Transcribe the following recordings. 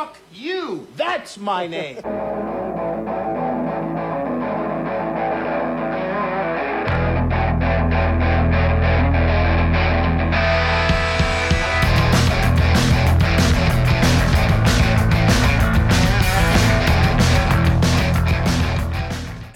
Fuck you. That's my name.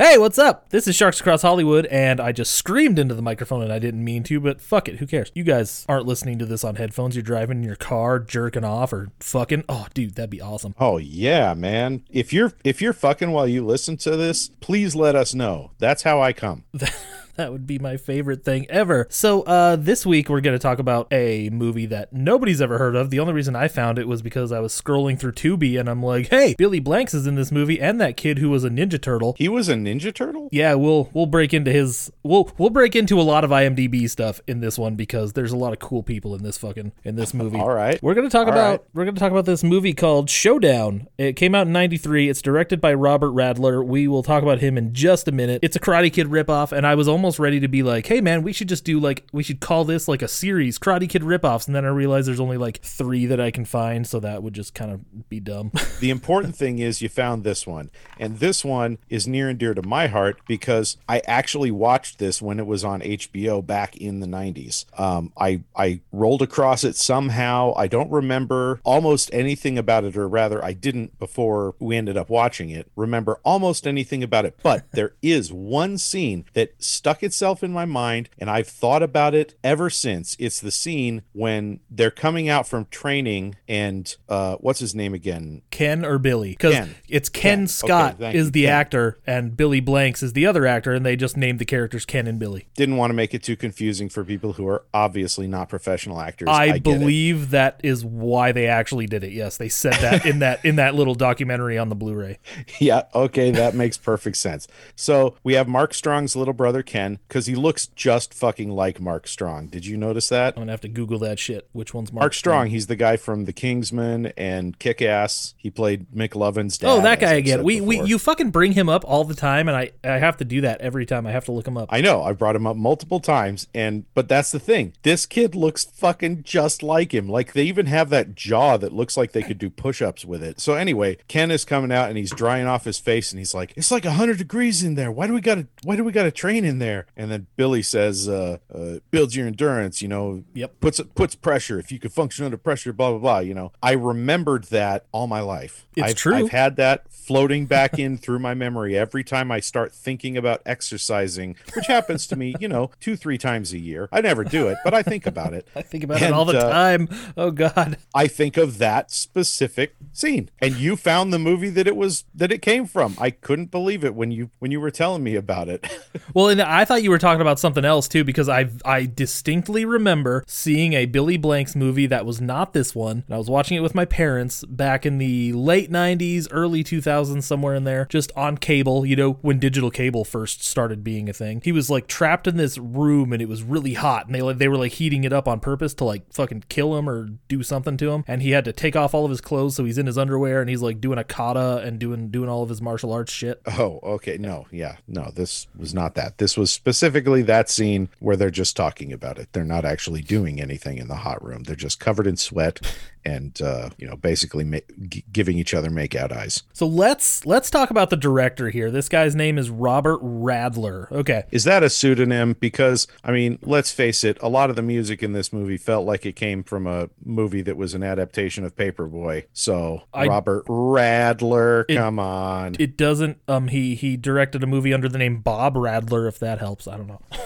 Hey, what's up? This is Sharks Across Hollywood, and I just screamed into the microphone and I didn't mean to, but fuck it, who cares? You guys aren't listening to this on headphones. You're driving in your car, jerking off, or fucking. Oh, dude, that'd be awesome. Oh yeah, man. If you're if you're fucking while you listen to this, please let us know. That's how I come. That would be my favorite thing ever. So, uh, this week we're going to talk about a movie that nobody's ever heard of. The only reason I found it was because I was scrolling through Tubi and I'm like, hey, Billy Blanks is in this movie and that kid who was a Ninja Turtle. He was a Ninja Turtle? Yeah, we'll we'll break into his we'll we'll break into a lot of IMDb stuff in this one because there's a lot of cool people in this fucking in this movie. All right. We're gonna talk All about right. we're gonna talk about this movie called Showdown. It came out in '93. It's directed by Robert Radler. We will talk about him in just a minute. It's a Karate Kid ripoff, and I was almost ready to be like, "Hey, man, we should just do like we should call this like a series, Karate Kid ripoffs." And then I realized there's only like three that I can find, so that would just kind of be dumb. The important thing is you found this one. And this one is near and dear to my heart because I actually watched this when it was on HBO back in the 90s. Um, I, I rolled across it somehow. I don't remember almost anything about it, or rather, I didn't before we ended up watching it remember almost anything about it. But there is one scene that stuck itself in my mind, and I've thought about it ever since. It's the scene when they're coming out from training, and uh, what's his name again? Ken or Billy? Because it's Ken, Ken. Scott Okay, is the Ken. actor, and Billy Blanks is the other actor, and they just named the characters Ken and Billy. Didn't want to make it too confusing for people who are obviously not professional actors. I, it. believe that is why they actually did it. Yes, they said that in that in that little documentary on the Blu-ray. Yeah, okay, that makes perfect sense. So we have Mark Strong's little brother Ken, because he looks just fucking like Mark Strong. Did you notice that? I'm gonna have to Google that shit. Which one's Mark, Mark Strong, he's the guy from The Kingsman and Kick Ass. He played McLovin's dad. Oh, that guy again. We, we you fucking bring him up all the time, and I I have to do that every time. I have to look him up. I know. I've brought him up multiple times, and but that's the thing. This kid looks fucking just like him. Like they even have that jaw that looks like they could do push-ups with it. So anyway, Ken is coming out and he's drying off his face, and he's like, "It's like hundred degrees in there. Why do we got to? Why do we got to train in there?" And then Billy says, uh, uh, "Builds your endurance. You know, Yep. puts puts pressure. If you could function under pressure, blah blah blah. You know, I remembered that all my life. It's I've, true. I've had that floating back in through my memory every time I start thinking about exercising, which happens to me, you know, two, three times a year. I never do it, but I think about it. I think about it all the uh, time. Oh God. I think of that specific scene. And you found the movie that it was that it came from. I couldn't believe it when you when you were telling me about it. Well, and I thought you were talking about something else too, because I I distinctly remember seeing a Billy Blanks movie that was not this one. And I was watching it with my parents back in the late '90s, early 2000s, somewhere in there, just on cable. You know, when digital cable first started being a thing. He was like trapped in this room, and it was really hot, and they like they were like heating it up on purpose to like fucking kill him or do something to him. And he had to take off all of his clothes, so he's in his underwear, and he's like doing a kata and doing doing all of his martial arts shit. oh, okay. No, yeah. No, this was not that. This was specifically that scene where they're just talking about it. They're not actually doing anything in the hot room. They're just covered in sweat and uh, you know, basically ma- g- giving each other make out eyes. So let's let's talk about the director here. This guy's name is Robert Radler. Okay. Is that a pseudonym? Because, I mean, let's face it, a lot of the music in this movie felt like it came from a movie that was an adaptation of Paperboy. So, I- Robert Radler, It- come on. It doesn't um he he directed a movie under the name Bob Radler if that helps. I don't know.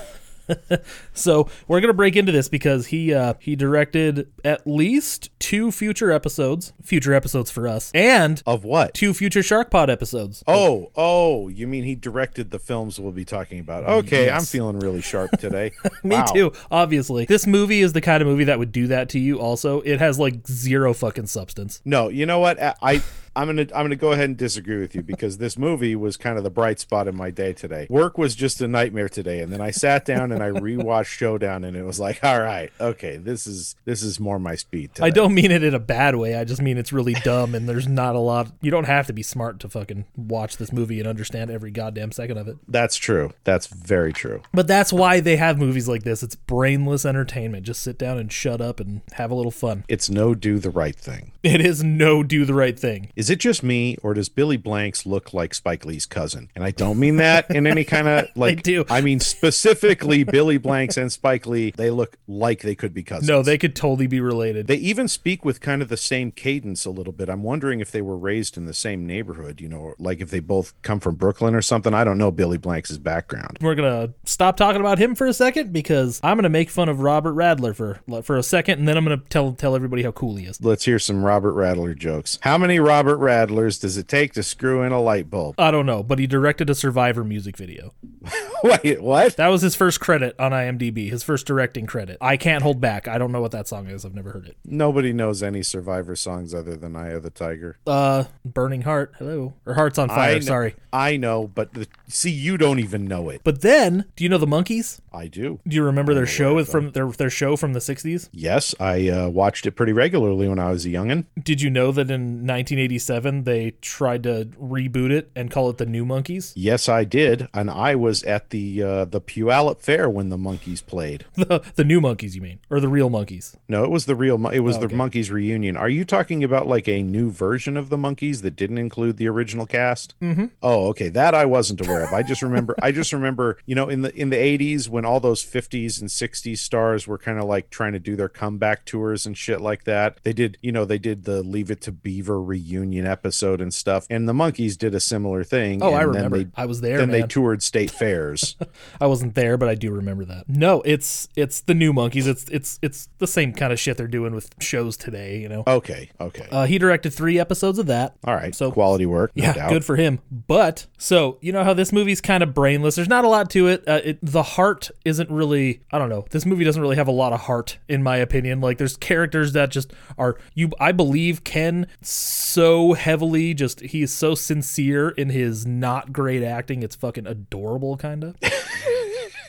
so we're gonna break into this because he uh, he directed at least two future episodes, future episodes for us, and of what? two future Shark Pod episodes. Oh, oh, you mean he directed the films we'll be talking about? Okay, I'm feeling really sharp today. Me Wow. too, obviously. This movie is the kind of movie that would do that to you also. It has like zero fucking substance. No, you know what? I I'm gonna I'm gonna go ahead and disagree with you because this movie was kind of the bright spot in my day today. Work was just a nightmare today, and then I sat down and I rewatched Showdown, and it was like, all right, okay, this is this is more my speed. Today. I don't mean it in a bad way. I just mean it's really dumb and there's not a lot. You don't have to be smart to fucking watch this movie and understand every goddamn second of it. That's true. That's very true. But that's why they have movies like this. It's brainless entertainment. Just sit down and shut up and have a little fun. It's no do the right thing. It is no do the right thing. Is it just me, or does Billy Blanks look like Spike Lee's cousin? And I don't mean that in any kind of like. I do. I mean specifically Billy Blanks and Spike Lee. They look like they could be cousins. No, they could totally be related. They even speak with kind of the same cadence a little bit. I'm wondering if they were raised in the same neighborhood, you know, like if they both come from Brooklyn or something. I don't know Billy Blanks' background. We're gonna stop talking about him for a second because I'm gonna make fun of Robert Radler for for a second, and then I'm gonna tell tell everybody how cool he is. Let's hear some Robert Radler jokes. How many Robert Radlers does it take to screw in a light bulb? I don't know, but he directed a Survivor music video. Wait, what? That was his first credit on IMDb, his first directing credit. I can't hold back. I don't know what that song is. I've never heard it. Nobody knows any Survivor songs other than Eye of the Tiger. Uh, Burning Heart. Hello, or Hearts on Fire. I kn- sorry. I know, but the, see, you don't even know it. But then, do you know the Monkees? I do. Do you remember their show with from their their show from the '60s? Yes, I uh, watched it pretty regularly when I was a youngin. Did you know that in 1987 they tried to reboot it and call it the New Monkees? Yes, I did, and I was at the uh, the Puyallup Fair when the Monkees played. The the New Monkees, you mean, or the real Monkees? No, it was the real. It was Okay. the Monkees reunion. Are you talking about like a new version of the Monkees that didn't include the original cast? Mm-hmm. Oh, okay, that I wasn't aware of. I just remember. I just remember. You know, in the in the '80s when all those '50s and '60s stars were kind of like trying to do their comeback tours and shit like that. They did. You know, they did the Leave It to Beaver reunion episode and stuff. And the Monkees did a similar thing. Oh, I remember. they- I was there, Then they toured state fairs. I wasn't there, but I do remember that. No, it's it's the New Monkees. It's it's it's the same kind of shit they're doing with shows today. You know. okay, okay, Uh, he directed three episodes of that. all right. so- quality work, no Yeah, doubt. good for him. But so you know how this movie's kind of brainless. There's not a lot to it. Uh, it. The heart isn't really. I don't know. This movie doesn't really have a lot of heart, in my opinion. Like there's characters that just are. You, I believe Ken so heavily. Just he is so sincere in his not great acting. It's fucking adorable, kind of.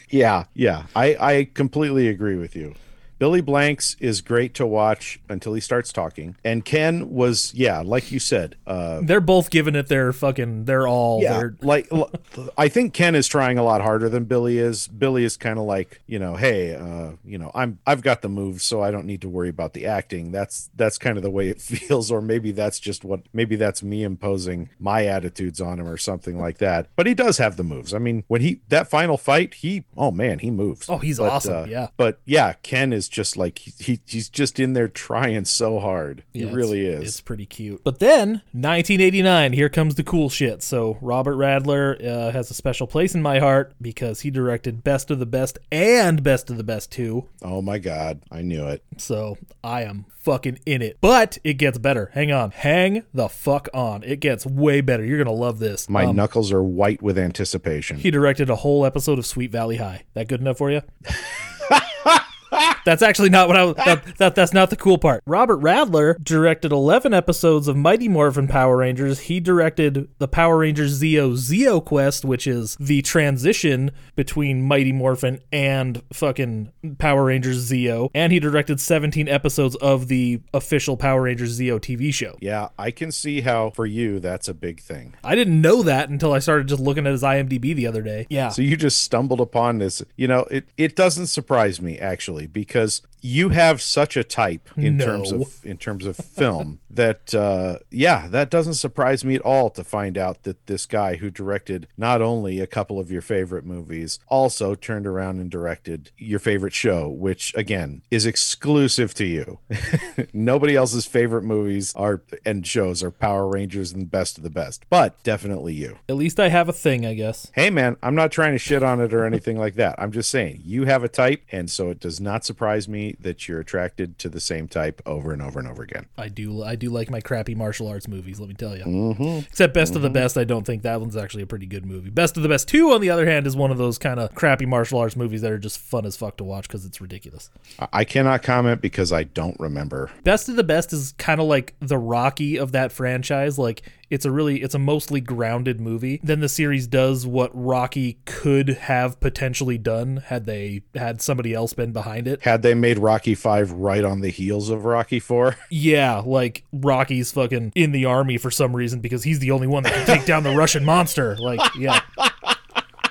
Yeah, yeah. I, I completely agree with you. Billy Blanks is great to watch until he starts talking. And Ken was, yeah, like you said, uh, They're both giving it their fucking. They're all. yeah, They're, like l- I think Ken is trying a lot harder than Billy is. Billy is kind of like, you know, hey, uh, you know, I'm I've got the moves, so I don't need to worry about the acting. That's that's kind of the way it feels, or maybe that's just what maybe that's me imposing my attitudes on him or something like that. But he does have the moves. I mean, when he that final fight, he oh man, he moves. Oh, he's But, awesome, uh, yeah. But yeah, Ken is just like he, he he's just in there trying so hard. Yeah, he really is. It's pretty cute. But then, 1989, here comes the cool shit. So Robert Radler uh, has a special place in my heart because he directed Best of the Best and Best of the Best too. Oh my god, I knew it. So I am fucking in it. But it gets better. Hang on. Hang the fuck on. It gets way better. You're gonna love this. My Um, knuckles are white with anticipation. he directed a whole episode of Sweet Valley High. That good enough for you? That's actually not what I was. That, that, that's not the cool part. Robert Radler directed 11 episodes of Mighty Morphin Power Rangers. He directed the Power Rangers Zeo Zeo Quest, which is the transition between Mighty Morphin and fucking Power Rangers Zeo. And he directed 17 episodes of the official Power Rangers Zeo TV show. Yeah, I can see how for you that's a big thing. I didn't know that until I started just looking at his IMDb the other day. Yeah. So you just stumbled upon this. You know, it it doesn't surprise me actually because you have such a type in No. terms of in terms of film that uh yeah, that doesn't surprise me at all to find out that this guy who directed not only a couple of your favorite movies also turned around and directed your favorite show, which again is exclusive to you. Nobody else's favorite movies are and shows are Power Rangers and the Best of the Best, but definitely you. At least I have a thing, I guess. Hey man, I'm not trying to shit on it or anything like that. I'm just saying you have a type, and so it does not surprise surprise me that you're attracted to the same type over and over and over again. I do I do like my crappy martial arts movies, let me tell you. Mm-hmm. Except Best of the Best, I don't think that one's actually a pretty good movie. Best of the Best 2, on the other hand, is one of those kind of crappy martial arts movies that are just fun as fuck to watch because it's ridiculous. I- I cannot comment because I don't remember. Best of the Best is kind of like the Rocky of that franchise. Like it's a really it's a mostly grounded movie. Then the series does what Rocky could have potentially done had they had somebody else been behind it. Had they made Rocky 5 right on the heels of Rocky 4? Yeah, like Rocky's fucking in the army for some reason because he's the only one that can take down the Russian monster. Like, yeah.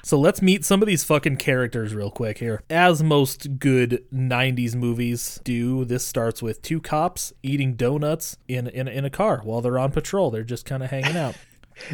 So let's meet some of these fucking characters real quick here. As most good 90s movies do, this starts with two cops eating donuts in, in, in a car while they're on patrol. They're just kind of hanging out.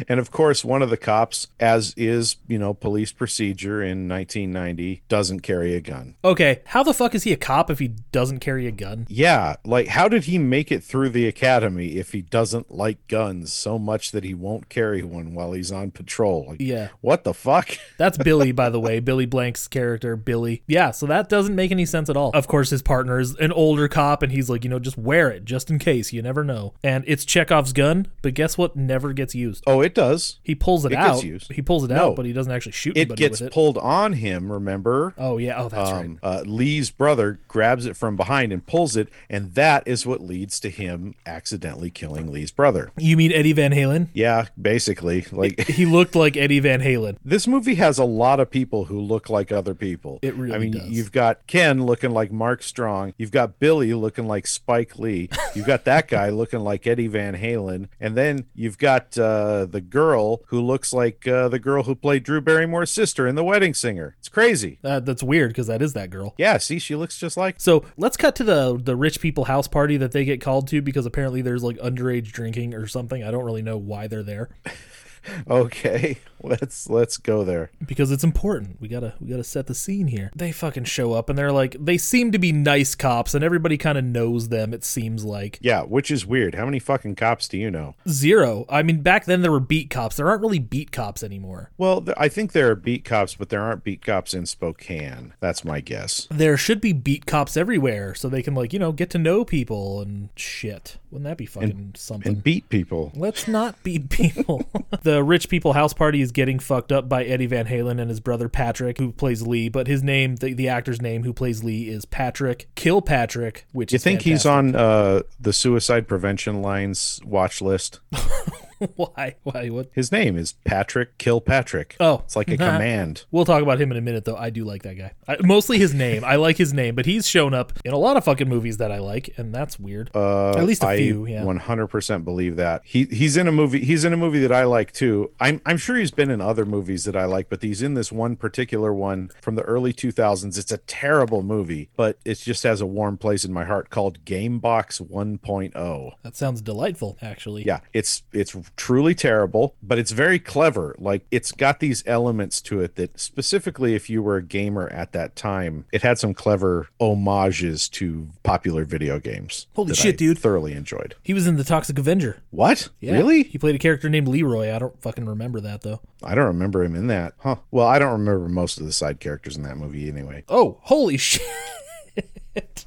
And of course, one of the cops, as is, you know, police procedure in 1990, doesn't carry a gun. Okay, how the fuck is he a cop if he doesn't carry a gun? Yeah, like how did he make it through the academy if he doesn't like guns so much that he won't carry one while he's on patrol? Like, Yeah. What the fuck? That's Billy, by the way. Billy Blanks' character, Billy. Yeah, so that doesn't make any sense at all. Of course, his partner is an older cop, and he's like, you know, just wear it just in case. You never know. And it's Chekhov's gun, but guess what? Never gets used. Oh, it does. He pulls it, It out. He pulls it No. out, but he doesn't actually shoot It gets with it. pulled on him, remember? oh yeah. Oh, that's right. Um, uh, Lee's brother grabs it from behind and pulls it, and that is what leads to him accidentally killing Lee's brother. You mean Eddie Van Halen? Yeah, basically. Like He looked like Eddie Van Halen. this movie has a lot of people who look like other people. It really I mean, does. you've got Ken looking like Mark Strong. You've got Billy looking like Spike Lee. You've got that guy looking like Eddie Van Halen, and then you've got uh, the girl who looks like uh, the girl who played Drew Barrymore's sister in The Wedding Singer. It's crazy. Uh, that's weird because that is that girl. Yeah, see, she looks just like. So let's cut to the the rich people house party that they get called to because apparently there's like underage drinking or something. I don't really know why they're there Okay, let's let's go there. because it's important. We gotta we gotta set the scene here. They fucking show up and they're like they seem to be nice cops and everybody kind of knows them. It seems like Yeah, which is weird. How many fucking cops do you know? zero. I mean, back then there were beat cops. There aren't really beat cops anymore. Well, th- I think there are beat cops, but there aren't beat cops in Spokane. That's my guess. There should be beat cops everywhere so they can like you know get to know people and shit. Wouldn't that be fucking something? And beat people. Let's not beat people. the rich people house party is getting fucked up by Eddie Van Halen and his brother Patrick, who plays Lee. But his name, the, the actor's name who plays Lee, is Patrick Kilpatrick. Which You think he's on uh, the Suicide Prevention Lines watch list? Why? Why? What? His name is Patrick Kilpatrick. Oh, It's like a command. We'll talk about him in a minute, though. I do like that guy. I, mostly his name. I like his name, but he's shown up in a lot of fucking movies that I like, and that's weird. Uh, At least a I few, yeah. 100% believe that. He he's in a movie. He's in a movie that I like too. I'm I'm sure he's been in other movies that I like, but he's in this one particular one from the early 2000s. It's a terrible movie, but it just has a warm place in my heart called Game Box 1.0. That sounds delightful, actually. Yeah, it's it's truly terrible, but it's very clever. Like it's got these elements to it that specifically if you were a gamer at that time, it had some clever homages to popular video games. Holy shit, I dude. Thoroughly enjoyed. He was in the Toxic Avenger. What? Yeah. Really? He played a character named Leroy. I don't fucking remember that though. I don't remember him in that. Huh. Well, I don't remember most of the side characters in that movie anyway. Oh, holy shit!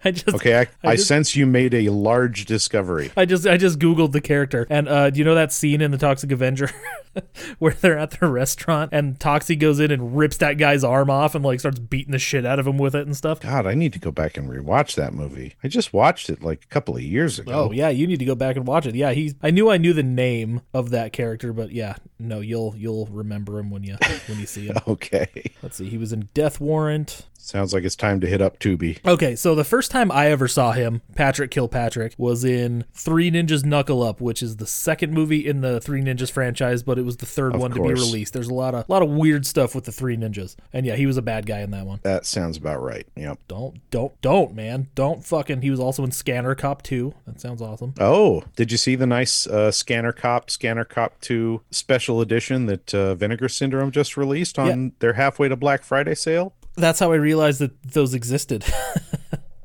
I just Okay, I, I, just- sense you made a large discovery. I just I just googled the character and uh do you know that scene in the Toxic Avenger where they're at the restaurant and Toxie goes in and rips that guy's arm off and like starts beating the shit out of him with it and stuff? God, I need to go back and rewatch that movie. I just watched it like a couple of years ago. Oh yeah, you need to go back and watch it. Yeah, he's I knew I knew the name of that character, but yeah, no, you'll you'll remember him when you when you see him. Okay. Let's see. He was in Death Warrant. Sounds like it's time to hit up Tubi. Okay, so the first time I ever saw him, Patrick Kilpatrick, was in Three Ninjas Knuckle Up, which is the second movie in the Three Ninjas franchise, but it was the third Of one to be released. There's a lot of lot of weird stuff with the Three Ninjas, and yeah, he was a bad guy in that one. That sounds about right. Yep. Don't don't don't man, don't fucking. He was also in Scanner Cop 2. That sounds awesome. Oh, did you see the nice uh, Scanner Cop, Scanner Cop 2 special edition that uh, Vinegar Syndrome just released on their halfway to Black Friday sale? That's how I realized that those existed.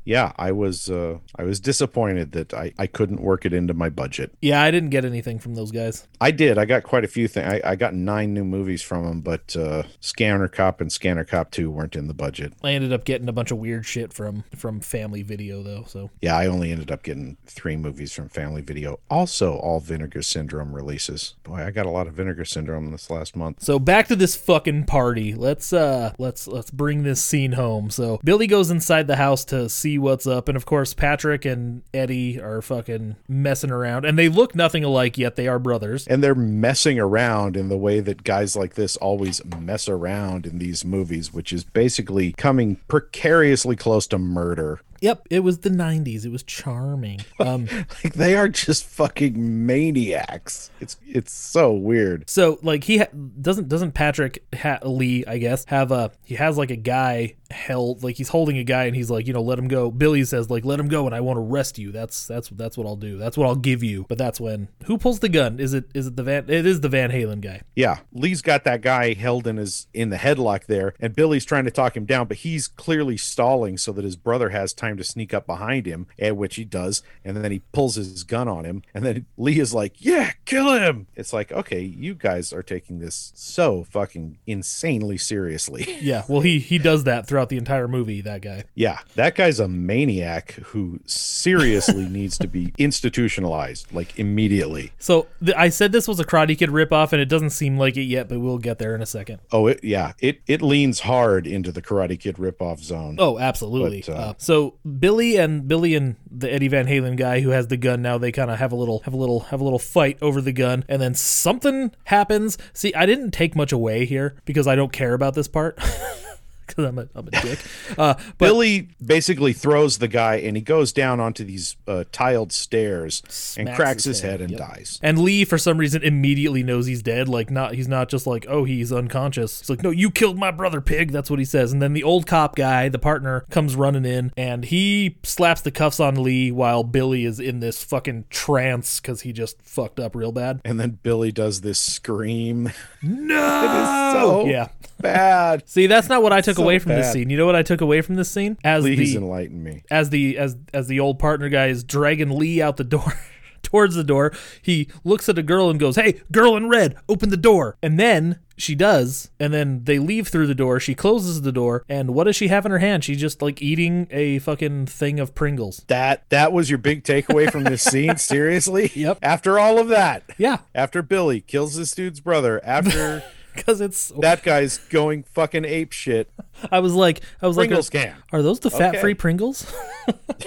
yeah, I was uh, I was disappointed that I, I couldn't work it into my budget. Yeah, I didn't get anything from those guys. I did. I got quite a few things. I, I got nine new movies from them, but uh, Scanner Cop and Scanner Cop Two weren't in the budget. I ended up getting a bunch of weird shit from from Family Video though. So Yeah, I only ended up getting three movies from Family Video. Also, all Vinegar Syndrome releases. Boy, I got a lot of Vinegar Syndrome this last month. So back to this fucking party. Let's uh let's let's bring this scene home. So Billy goes inside the house to see what's up and of course Patrick and Eddie are fucking messing around and they look nothing alike yet they are brothers. And they're messing around in the way that guys like this always mess around in these movies, which is basically coming precariously close to murder. Yep, it was the 90s. It was charming. Um Like they are just fucking maniacs. It's it's so weird. so like he ha- doesn't doesn't Patrick ha- Lee, I guess, have a he has like a guy held like he's holding a guy and he's like, you know, let him go. Billy says like let him go and I won't arrest you. That's that's that's what I'll do. That's what I'll give you. But that's when who pulls the gun? Is it is it the Van it is the Van Halen guy. Yeah, Lee's got that guy held in his in the headlock there, and Billy's trying to talk him down, but he's clearly stalling so that his brother has time to sneak up behind him, at which he does, and then he pulls his gun on him, and then Lee is like, "Yeah, kill him." It's like, okay, you guys are taking this so fucking insanely seriously. Yeah, well he he does that throughout the entire movie, that guy. yeah, that guy's a maniac who seriously needs to be institutionalized like immediately. So th- I said this was a Karate Kid ripoff, and it doesn't seem like it yet, but we'll get there in a second. Oh, it yeah, it it leans hard into the Karate Kid ripoff zone. Oh, absolutely. But, uh, uh, so Billy and Billy and the Eddie Van Halen guy who has the gun now, they kind of have a little have a little have a little fight over the gun, and then something happens. See, I didn't take much away here because I don't care about this part. Because I'm a, I'm a dick. Uh, but Billy basically throws the guy and he goes down onto these uh, tiled stairs and cracks his his head, head, and yep. dies. And Lee, for some reason, immediately knows he's dead. Like, not he's not just like, oh, he's unconscious. It's like, no, you killed my brother, pig. That's what he says. And then the old cop guy, the partner, comes running in and he slaps the cuffs on Lee while Billy is in this fucking trance because he just fucked up real bad. And then Billy does this scream. No, so yeah. Bad. See, that's not what I took So away from this scene. You know what I took away from this scene? As Please the enlighten me. as the as as the old partner guy is dragging Lee out the door towards the door, he looks at a girl and goes, "Hey, girl in red, open the door." And then she does, and then they leave through the door. She closes the door, and what does she have in her hand? She's just like eating a fucking thing of Pringles. That that was your big takeaway from this scene? Seriously? Yep. After all of that, Yeah, after Billy kills this dude's brother, after because it's. that guy's going fucking ape shit, I was like, I was Pringles like, can. are those the fat-free Okay. Pringles?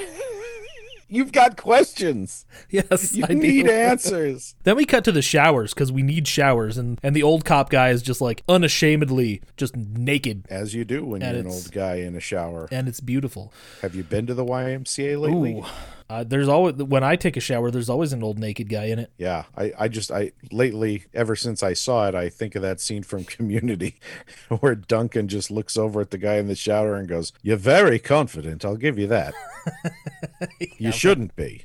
You've got questions. yes, You I need do. answers. Then we cut to the showers because we need showers, and and the old cop guy is just like unashamedly just naked, As you do when And you're an old guy in a shower. and it's beautiful. Have you been to the YMCA lately? Ooh. Uh, there's always when I take a shower, there's always an old naked guy in it. Yeah, I, I just I lately ever since I saw it, I think of that scene from Community where Duncan just looks over at the guy in the shower and goes, "You're very confident. I'll give you that. you shouldn't be."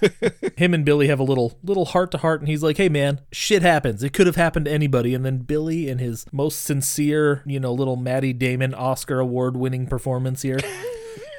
Him and Billy have a little little heart to heart, and he's like, "Hey man, shit happens. It could have happened to anybody." And then Billy, in his most sincere, you know, little Maddie Damon Oscar award winning performance here.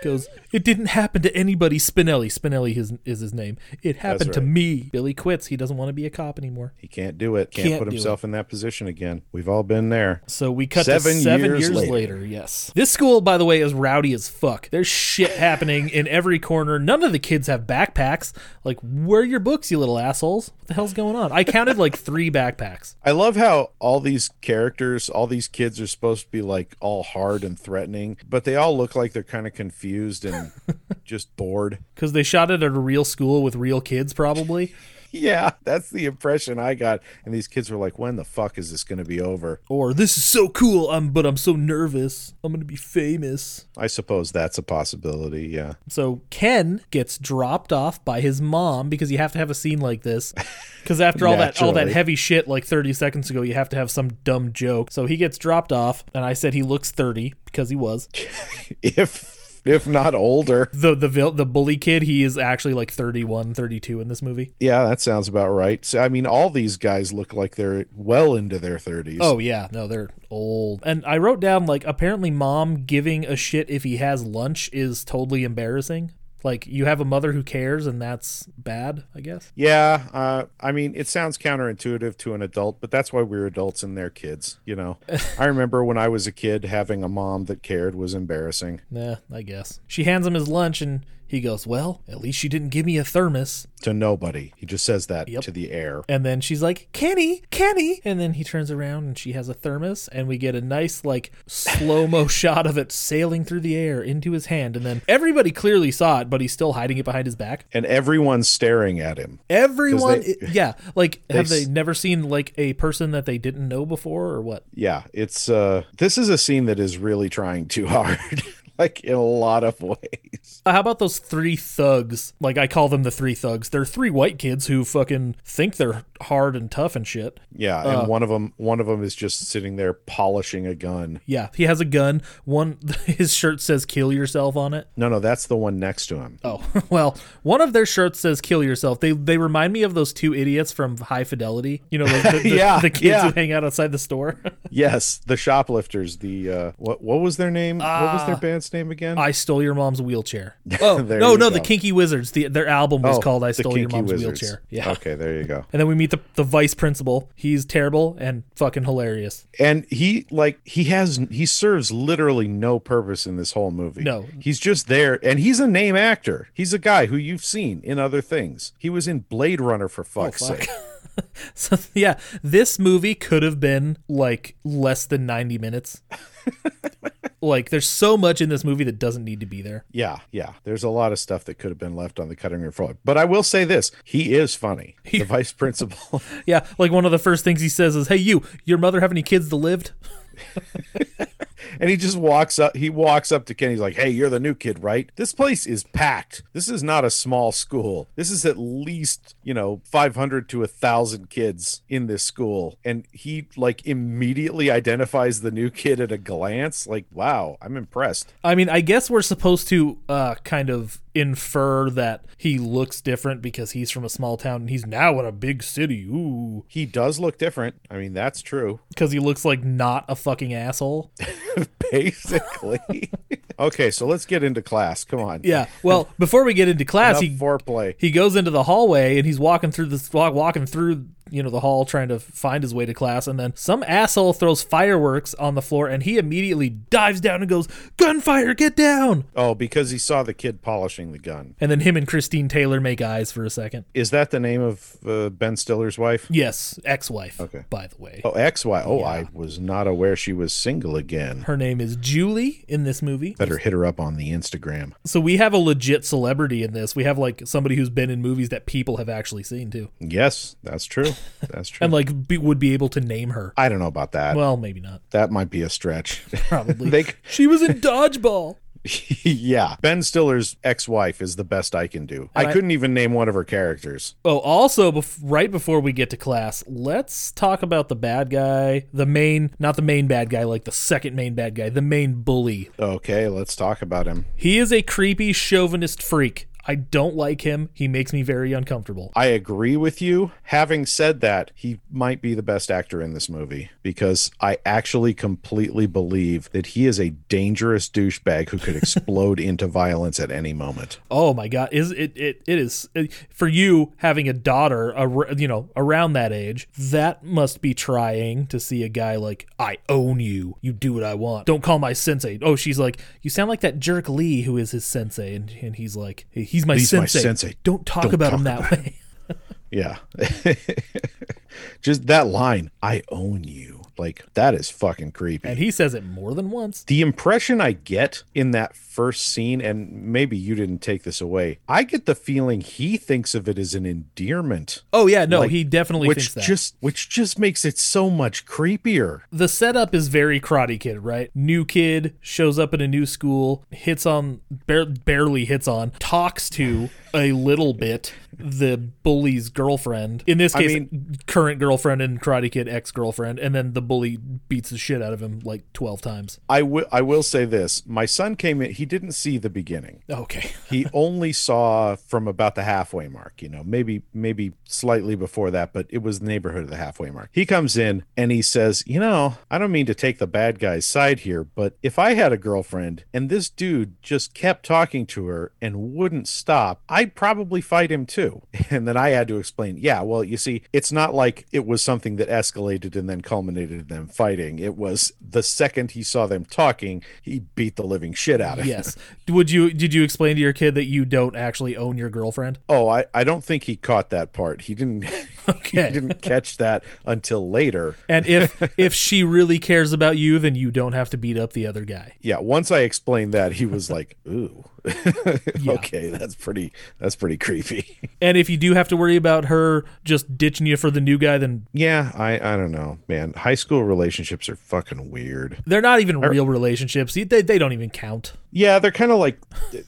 Goes, it didn't happen to anybody. Spinelli, Spinelli is, is his name. It happened to me. Billy quits. He doesn't want to be a cop anymore. He can't do it. Can't, Can't put himself in that position again. We've all been there. So we cut Seven to seven years years, later. later. Yes. This school, by the way, is rowdy as fuck. There's shit happening in every corner. None of the kids have backpacks. Like, where are your books, you little assholes? What the hell's going on? I counted like three backpacks. I love how all these characters, all these kids are supposed to be like all hard and threatening, but they all look like they're kind of confused and just bored. Because they shot it at a real school with real kids, probably. Yeah, that's the impression I got. And these kids were like, when the fuck is this going to be over? Or this is so cool, um, but I'm so nervous. I'm gonna be famous. I suppose that's a possibility. Yeah. So Ken gets dropped off by his mom because you have to have a scene like this. Because after all that all that heavy shit like 30 seconds ago, you have to have some dumb joke. So he gets dropped off, and I said he looks 30 because he was. If if not older. The the vil- the bully kid, he is actually like 31, 32 in this movie. Yeah, that sounds about right. So, I mean, all these guys look like they're well into their 30s. Oh yeah, no, they're old. And I wrote down like apparently mom giving a shit if he has lunch is totally embarrassing. Like you have a mother who cares and that's bad, I guess. Yeah, uh, I mean, it sounds counterintuitive to an adult, but that's why we're adults and they're kids, you know. I remember when I was a kid, having a mom that cared was embarrassing. Yeah, I guess. She hands him his lunch and he goes, "Well, at least she didn't give me a thermos." To nobody. He just says that Yep. to the air. And then she's like, "Kenny, Kenny." And then he turns around and she has a thermos and we get a nice like slow-mo shot of it sailing through the air into his hand and then everybody clearly saw it, but he's still hiding it behind his back. And everyone's staring at him. Everyone, they- yeah, like have s- they never seen like a person that they didn't know before or what? Yeah, it's uh this is a scene that is really trying too hard. like in a lot of ways. Uh, How about those three thugs? Like I call them the three thugs. They're three white kids who fucking think they're hard and tough and shit. Yeah, Uh. and one of them one of them is just sitting there polishing a gun. Yeah, he has a gun. One his shirt says "kill yourself" on it. No, no, that's the one next to him. Oh well, one of their shirts says "kill yourself." They they remind me of those two idiots from High Fidelity. You know, the, the, Yeah, the kids yeah. who hang out outside the store. Yes, the shoplifters. The uh, what what was their name? what was their band's name again? I stole your mom's wheelchair. Oh no, no, go. the Kinky Wizards. The, their album was Oh, called "I Stole Your Mom's Wizards. Wheelchair." Yeah. Okay, there you go. And then we meet the, the vice principal. He's terrible and fucking hilarious. And he like he has he serves literally no purpose in this whole movie. No. He's just there and he's a name actor. He's a guy who you've seen in other things. He was in Blade Runner for oh, fuck's Oh, fuck. sake. So yeah, this movie could have been like less than 90 minutes. like there's so much in this movie that doesn't need to be there. Yeah, yeah. There's a lot of stuff that could have been left on the cutting room floor. But I will say this, he is funny. The vice principal. Yeah, like one of the first things he says is, "Hey you, your mother have any kids that lived?" And he just walks up he walks up to Ken. He's like, "Hey, you're the new kid, right? This place is packed. This is not a small school. This is at least, you know, 500 to a 1000 kids in this school." And he like immediately identifies the new kid at a glance. Like, "Wow, I'm impressed." I mean, I guess we're supposed to uh kind of infer that he looks different because he's from a small town and he's now in a big city. Ooh, He does look different. I mean, that's true. because he looks like not a fucking asshole. Basically. okay, so let's get into class. Come on. Yeah. Well, before we get into class, Enough he foreplay. he goes into the hallway and he's walking through this walk, walking through you know the hall trying to find his way to class and then some asshole throws fireworks on the floor and he immediately dives down and goes gunfire get down Oh, because he saw the kid polishing the gun. and then him and christine taylor make eyes for a second Is that the name of uh, Ben Stiller's wife? yes ex-wife Okay. by the way Oh, ex wife. Oh, I was not aware she was single again. her name is julie in this movie Better hit her up on the Instagram. so we have a legit celebrity in this we have like somebody who's been in movies that people have actually seen too Yes, that's true. That's true. and like be, would be able to name her I don't know about that. well maybe not that might be a stretch. probably they, she was in dodgeball yeah. Ben Stiller's ex-wife is the best I can do. I, I- couldn't even name one of her characters. Oh, also, bef- right before we get to class, let's talk about the bad guy, the main, not the main bad guy, like the second main bad guy, the main bully. Okay, let's talk about him. He is a creepy chauvinist freak. I don't like him. He makes me very uncomfortable. I agree with you. Having said that, he might be the best actor in this movie because I actually completely believe that he is a dangerous douchebag who could explode into violence at any moment. Oh my god, is it it, it is it, for you having a daughter, ar- you know, around that age, that must be trying to see a guy like I own you. You do what I want. Don't call my sensei. Oh, she's like, you sound like that jerk Lee who is his sensei and and he's like, "Hey, he's my He's my sensei. sensei. Don't talk Don't about talk him that way. Yeah. Just that line, I own you. Like, that is fucking creepy. and he says it more than once. the impression I get in that first scene, and maybe you didn't take this away, I get the feeling he thinks of it as an endearment. Oh yeah, no, Like, he definitely which thinks that. just which just makes it so much creepier. the setup is very Karate Kid, right? New kid shows up in a new school, hits on, bar- barely hits on, talks to a little bit, the bully's girlfriend. In this I case, mean- current girlfriend and Karate Kid ex girlfriend, and then the bully beats the shit out of him like twelve times. I will I will say this. My son came in, he didn't see the beginning. Okay. He only saw from about the halfway mark, you know, maybe maybe slightly before that, but it was the neighborhood of the halfway mark. He comes in and he says, "You know, I don't mean to take the bad guy's side here, but if I had a girlfriend and this dude just kept talking to her and wouldn't stop, I'd probably fight him too." And then I had to explain, "Yeah, well, you see, it's not like it was something that escalated and then culminated in them fighting. It was the second he saw them talking, he beat the living shit out of him." Yes. Would you did you explain to your kid that you don't actually own your girlfriend? Oh, I, I don't think he caught that part. He didn't Okay. he didn't catch that until later. And if if she really cares about you, then you don't have to beat up the other guy. Yeah, once I explained that, he was like, "Ooh, okay, that's pretty that's pretty creepy." And if you do have to worry about her just ditching you for the new guy, then yeah, I I don't know, man. High school relationships are fucking weird. they're not even real relationships. They, they don't even count. Yeah, they're kind of like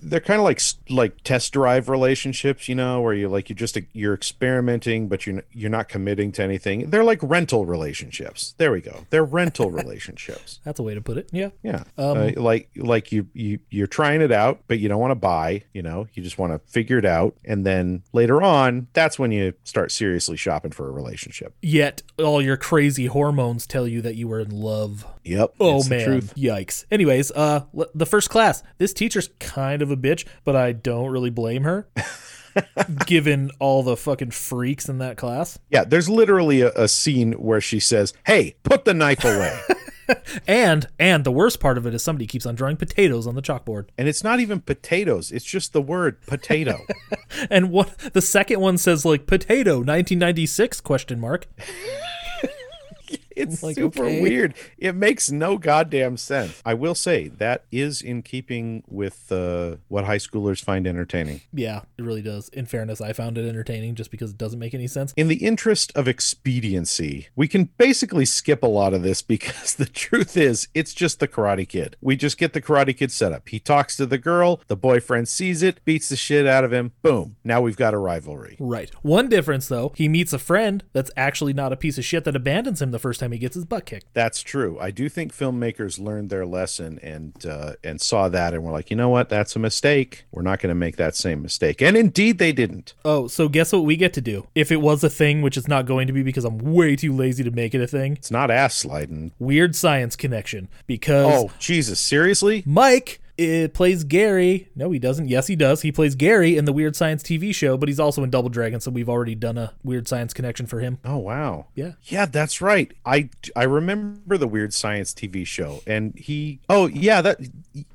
they're kind of like like test drive relationships, you know, where you like you're just you're experimenting, but you're you're not committing to anything. They're like rental relationships. There we go. They're rental relationships. That's a way to put it. Yeah. Yeah, uh, like like you you you're trying it out, but you don't want to buy. You know, you just want to figure it out, and then later on, that's when you start seriously shopping for a relationship. Yet all your crazy hormones tell you that you were in love. Yep. Oh it's the man, truth. yikes. Anyways, uh the first class. This teacher's kind of a bitch, but I don't really blame her. given all the fucking freaks in that class. Yeah, there's literally a, a scene where she says, "Hey, put the knife away." And and the worst part of it is somebody keeps on drawing potatoes on the chalkboard. and it's not even potatoes; it's just the word potato. And what the second one says like potato 1996 question mark. It's Like, super okay. weird. It makes no goddamn sense. I will say that is in keeping with uh, what high schoolers find entertaining. Yeah, it really does. In fairness, I found it entertaining just because it doesn't make any sense. In the interest of expediency, we can basically skip a lot of this because the truth is, it's just the Karate Kid. We just get the Karate Kid set up. He talks to the girl, the boyfriend sees it, beats the shit out of him. Boom. Now we've got a rivalry. Right. One difference though, he meets a friend that's actually not a piece of shit that abandons him the first time he gets his butt kicked. That's true. I do think filmmakers learned their lesson and uh, and saw that and were like, you know what, that's a mistake. We're not going to make that same mistake. And indeed, they didn't. Oh, so guess what we get to do? If it was a thing, which it's not going to be because I'm way too lazy to make it a thing. It's not ass sliding. Weird science connection because Oh Jesus, seriously? Mike it plays Gary. No, he doesn't. Yes, he does. He plays Gary in the Weird Science TV show, but he's also in Double Dragon, so we've already done a Weird Science connection for him. Oh wow. Yeah. Yeah, that's right. I I remember the Weird Science TV show, and he. Oh yeah, that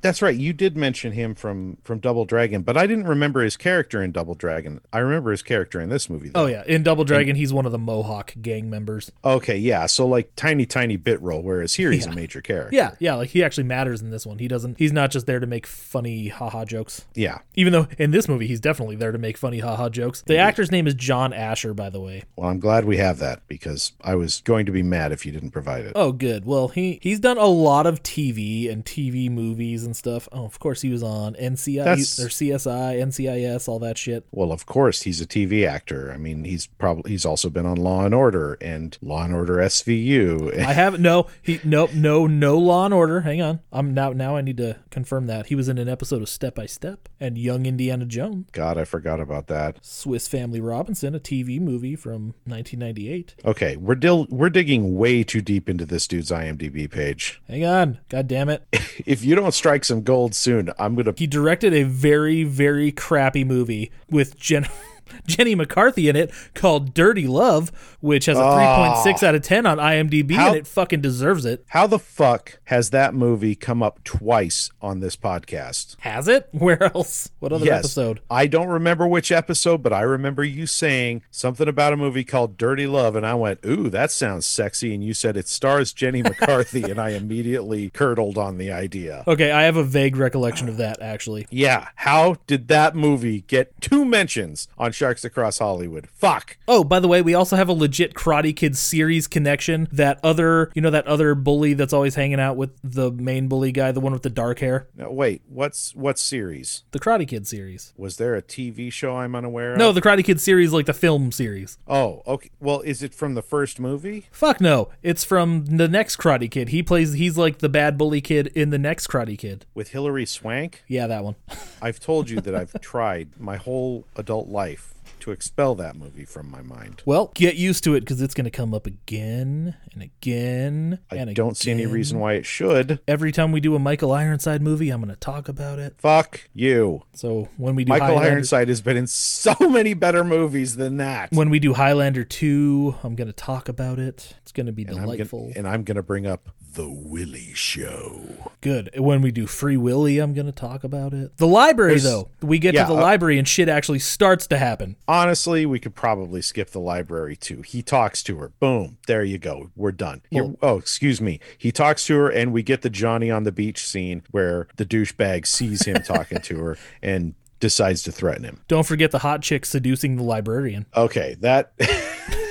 that's right. You did mention him from from Double Dragon, but I didn't remember his character in Double Dragon. I remember his character in this movie. Though. Oh yeah, in Double Dragon, he's one of the Mohawk gang members. Okay, yeah. So like tiny tiny bit role, whereas here he's Yeah. a major character. Yeah, yeah, like he actually matters in this one. He doesn't. He's not just there to make funny haha jokes. Yeah. Even though in this movie he's definitely there to make funny haha jokes. The mm-hmm. actor's name is John Asher, by the way. Well, I'm glad we have that because I was going to be mad if you didn't provide it. Oh, good. Well, he he's done a lot of TV and TV movies and stuff. Oh, of course he was on NCI That's- or CSI, NCIS, all that shit. Well, of course he's a TV actor. I mean, he's probably he's also been on Law and Order and Law and Order SVU. I haven't. No, he nope, no, no Law and Order. Hang on, I'm now now I need to confirm that he was in an episode of Step by Step and Young Indiana Jones, God, I forgot about that. Swiss Family Robinson, a TV movie from 1998. Okay, we're dil- we're digging way too deep into this dude's IMDb page. Hang on, god damn it. If you don't strike some gold soon, I'm gonna. He directed a very very crappy movie with Jen. Jenny McCarthy in it called Dirty Love, which has a ah. 3.6 out of 10 on IMDb, How- and it fucking deserves it. How the fuck has that movie come up twice on this podcast? Has it? Where else? What other episode? I don't remember which episode, but I remember you saying something about a movie called Dirty Love, and I went, "Ooh, that sounds sexy." And you said it stars Jenny McCarthy, and I immediately curdled on the idea. Okay, I have a vague recollection of that actually. Yeah, how did that movie get two mentions on Sharks Across Hollywood. Fuck. Oh, by the way, we also have a legit Karate Kid series connection. That other, you know, that other bully that's always hanging out with the main bully guy, the one with the dark hair, No, wait, what's what series? the Karate Kid series. Was there a TV show I'm unaware of? No, the Karate Kid series, like the film series. Oh, okay. Well, is it from the first movie? Fuck no, it's from the next Karate Kid. He plays, he's like the bad bully kid in the next Karate Kid. With Hilary Swank? Yeah, that one. I've told you that I've tried my whole adult life to expel that movie from my mind. Well, get used to it because it's going to come up again and again I and don't see any reason why it should. Every time we do a Michael Ironside movie, I'm going to talk about it. Fuck you. So when we do Michael Highlander, Ironside has been in so many better movies than that. when we do Highlander 2, I'm going to talk about it. It's going to be and I'm, delightful. gonna, and I'm gonna bring up the Willie Show. Good. When we do Free Willy, I'm going to talk about it. The library, There's- though, we get yeah, to the uh, library and shit actually starts to happen. Honestly, we could probably skip the library too. He talks to her. Boom. There you go. We're done. Here, Well- oh, excuse me. He talks to her, and we get the Johnny on the beach scene where the douchebag sees him talking to her and decides to threaten him. Don't forget the hot chick seducing the librarian. Okay, that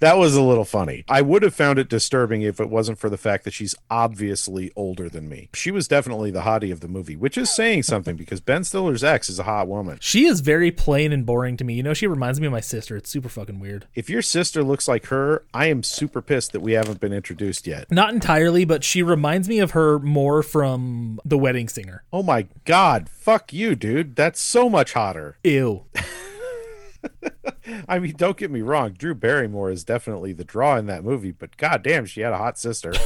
that was a little funny. I would have found it disturbing if it wasn't for the fact that she's obviously older than me. She was definitely the hottie of the movie, which is saying something because Ben Stiller's ex is a hot woman. She is very plain and boring to me. You know, she reminds me of my sister. It's super fucking weird. If your sister looks like her, I am super pissed that we haven't been introduced yet. Not entirely, but she reminds me of her more from The Wedding Singer. Oh my god, fuck you, dude. That's so much hotter. Ew. I mean, don't get me wrong, Drew Barrymore is definitely the draw in that movie, but goddamn, she had a hot sister.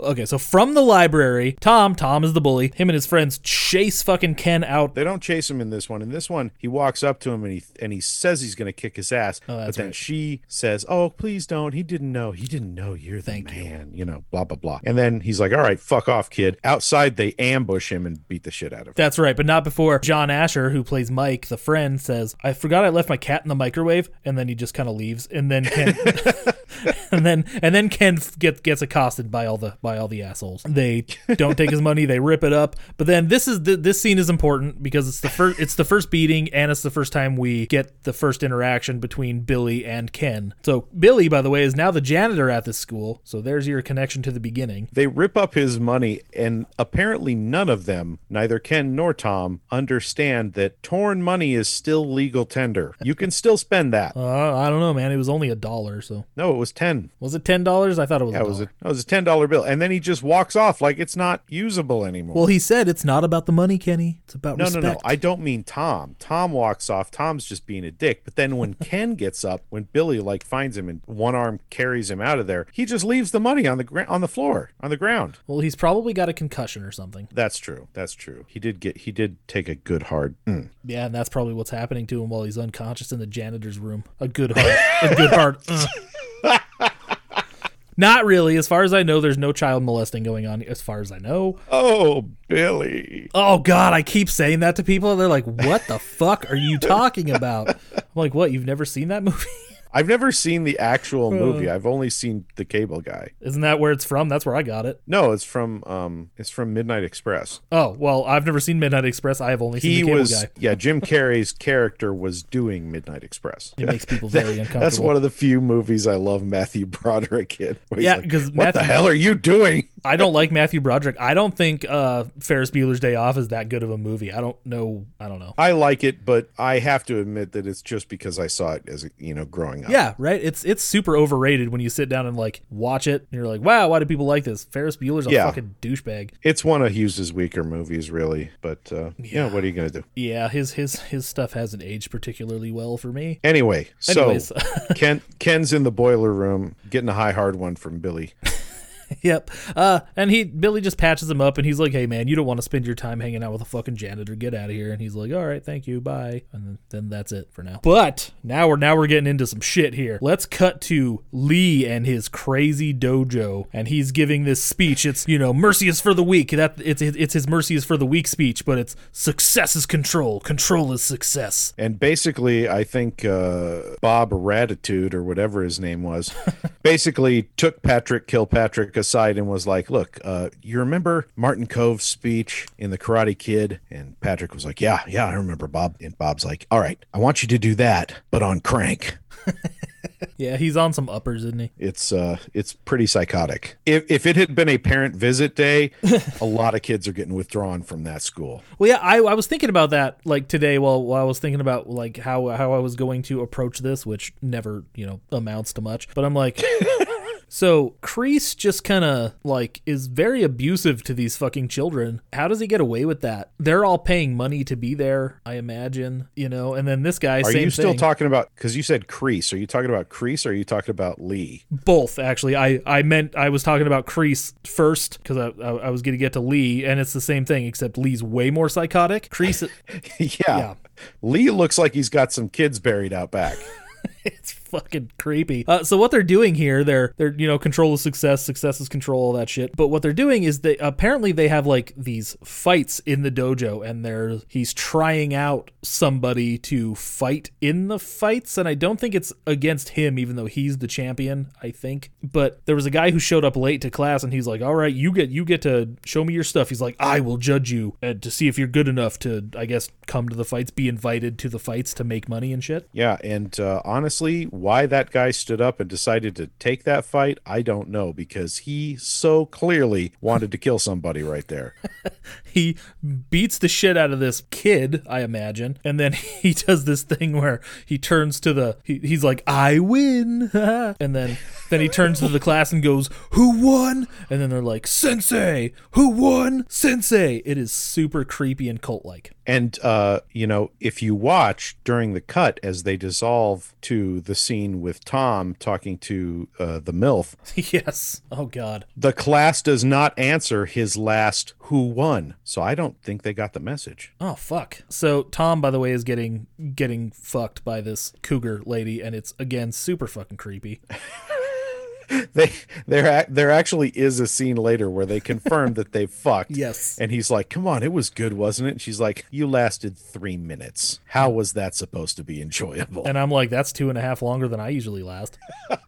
Okay, so from the library, Tom, Tom is the bully, him and his friends chase fucking Ken out. They don't chase him in this one. In this one, he walks up to him and he and he says he's going to kick his ass. Oh, but Oh, that's then right. she says, "Oh, please don't. He didn't know. He didn't know you're the Thank you. man." You. know, blah blah blah. And then he's like, "All right, fuck off, kid." Outside, they ambush him and beat the shit out of him. That's right, but not before John Asher, who plays Mike, the friend, says, I forgot I left my cat in the microwave, and then he just kind of leaves, and then Ken and then and then Ken get, gets accosted by all the by all the assholes. They don't take his money, they rip it up. But then this is the, this scene is important because it's the first it's the first beating and it's the first time we get the first interaction between Billy and Ken. So Billy, by the way, is now the janitor at this school. So there's your connection to the beginning. They rip up his money, and apparently none of them, neither Ken nor Tom, understand that torn money is still legal tender. You can still spend that. Uh, I don't know, man. It was only a dollar, so No, it was ten. was it ten dollars? I thought it was. That a was a dollar. that was a ten dollar bill, and then he just walks off like it's not usable anymore. Well, he said it's not about the money, Kenny. It's about No, respect. no, no. I don't mean Tom. Tom walks off. Tom's just being a dick. But then when Ken gets up, when Billy like finds him and one arm carries him out of there, he just leaves the money on the gra- on the floor on the ground. Well, he's probably got a concussion or something. That's true. That's true. He did get. He did take a good hard. Mm. Yeah, and that's probably what's happening to him while he's unconscious in the janitor's room. A good heart. a good heart. uh. Not really. As far as I know, there's no child molesting going on. As far as I know. Oh, Billy. Oh God, I keep saying that to people. They're like, "What the fuck are you talking about?" I'm like, "What? You've never seen that movie?" I've never seen the actual Uh. movie. I've only seen the cable guy. Isn't that where it's from? That's where I got it. No, it's from um, it's from Midnight Express. Oh well, I've never seen Midnight Express. I have only seen He the cable was guy. yeah. Jim Carrey's character was doing Midnight Express. It makes people very uncomfortable. That's one of the few movies I love Matthew Broderick in. Yeah, like, 'cause what the hell are you doing? I don't like Matthew Broderick. I don't think uh, Ferris Bueller's Day Off is that good of a movie. I don't know. I don't know. I like it, but I have to admit that it's just because I saw it as a, you know growing up. Yeah, right. It's it's super overrated when you sit down and like watch it. And you're like, wow, why do people like this? Ferris Bueller's a Yeah. fucking douchebag. It's one of Hughes's weaker movies, really. But uh, yeah. what are you gonna do? Yeah, his his his stuff hasn't aged particularly well for me. Anyway, so Ken Ken's in the boiler room getting a high hard one from Billy. yep. Uh, and he Billy just patches him up, and he's like, "Hey, man, you don't want to spend your time hanging out with a fucking janitor. Get out of here." And he's like, "All right, thank you, bye." And then, that's it for now. But now we're now we're getting into some shit here. Let's cut to Lee and his crazy dojo, and he's giving this speech. It's you know, mercy is for the weak. That it's it's his mercy is for the weak speech, but it's success is control, control is success. And basically, I think uh, Bob Ratitude or whatever his name was, basically took Patrick Kilpatrick aside and was like, "Look, uh, you remember Martin Kove's speech in The Karate Kid?" And Patrick was like, "Yeah, yeah, I remember, Bob." And Bob's like, "All right, I want you to do that, but on crank." Yeah, he's on some uppers, isn't he? It's uh, it's pretty psychotic. If if it had been a parent visit day, a lot of kids are getting withdrawn from that school. Well, yeah, I, I was thinking about that like today while, while I was thinking about like how how I was going to approach this, which never you know amounts to much. But I'm like, so Kreese just kind of like is very abusive to these fucking children. How does he get away with that? They're all paying money to be there, I imagine, you know. And then this guy, Are you still thing. talking about? Because you said Kreese. Are you talking about Kreese? or Are you talking about Lee? Both actually. I I meant I was talking about Kreese first because I, I I was gonna get to Lee, and it's the same thing except Lee's way more psychotic. Kreese. yeah. Yeah. Lee looks like he's got some kids buried out back. it's fucking creepy. Uh, so what they're doing here, they're they're you know control of success, success is control, all that shit. But what they're doing is they apparently they have like these fights in the dojo, and they're he's trying out somebody to fight in the fights, and I don't think it's against him, even though he's the champion, I think. But there was a guy who showed up late to class, and he's like, "All right, you get you get to show me your stuff." He's like, "I will judge you and to see if you're good enough to, I guess, come to the fights, be invited to the fights to make money and shit." Yeah, and uh, honestly, why that guy stood up and decided to take that fight, I don't know because he so clearly wanted to kill somebody right there. he beats the shit out of this kid, I imagine, and then he does this thing where he turns to the he, he's like, "I win," and then then he turns to the class and goes, "Who won?" And then they're like, "Sensei, who won?" Sensei. It is super creepy and cult like. And uh, you know, if you watch during the cut as they dissolve to the scene with Tom talking to uh, the MILF, yes. Oh God. the class does not answer his last "Who won?" So I don't think they got the message. Oh fuck. So Tom, by the way, is getting getting fucked by this cougar lady, and it's again super fucking creepy. They there there actually is a scene later where they confirm that they fucked. Yes. And he's like, "Come on, it was good, wasn't it?" And she's like, "You lasted three minutes. How was that supposed to be enjoyable?" And I'm like, that's two and a half longer than I usually last.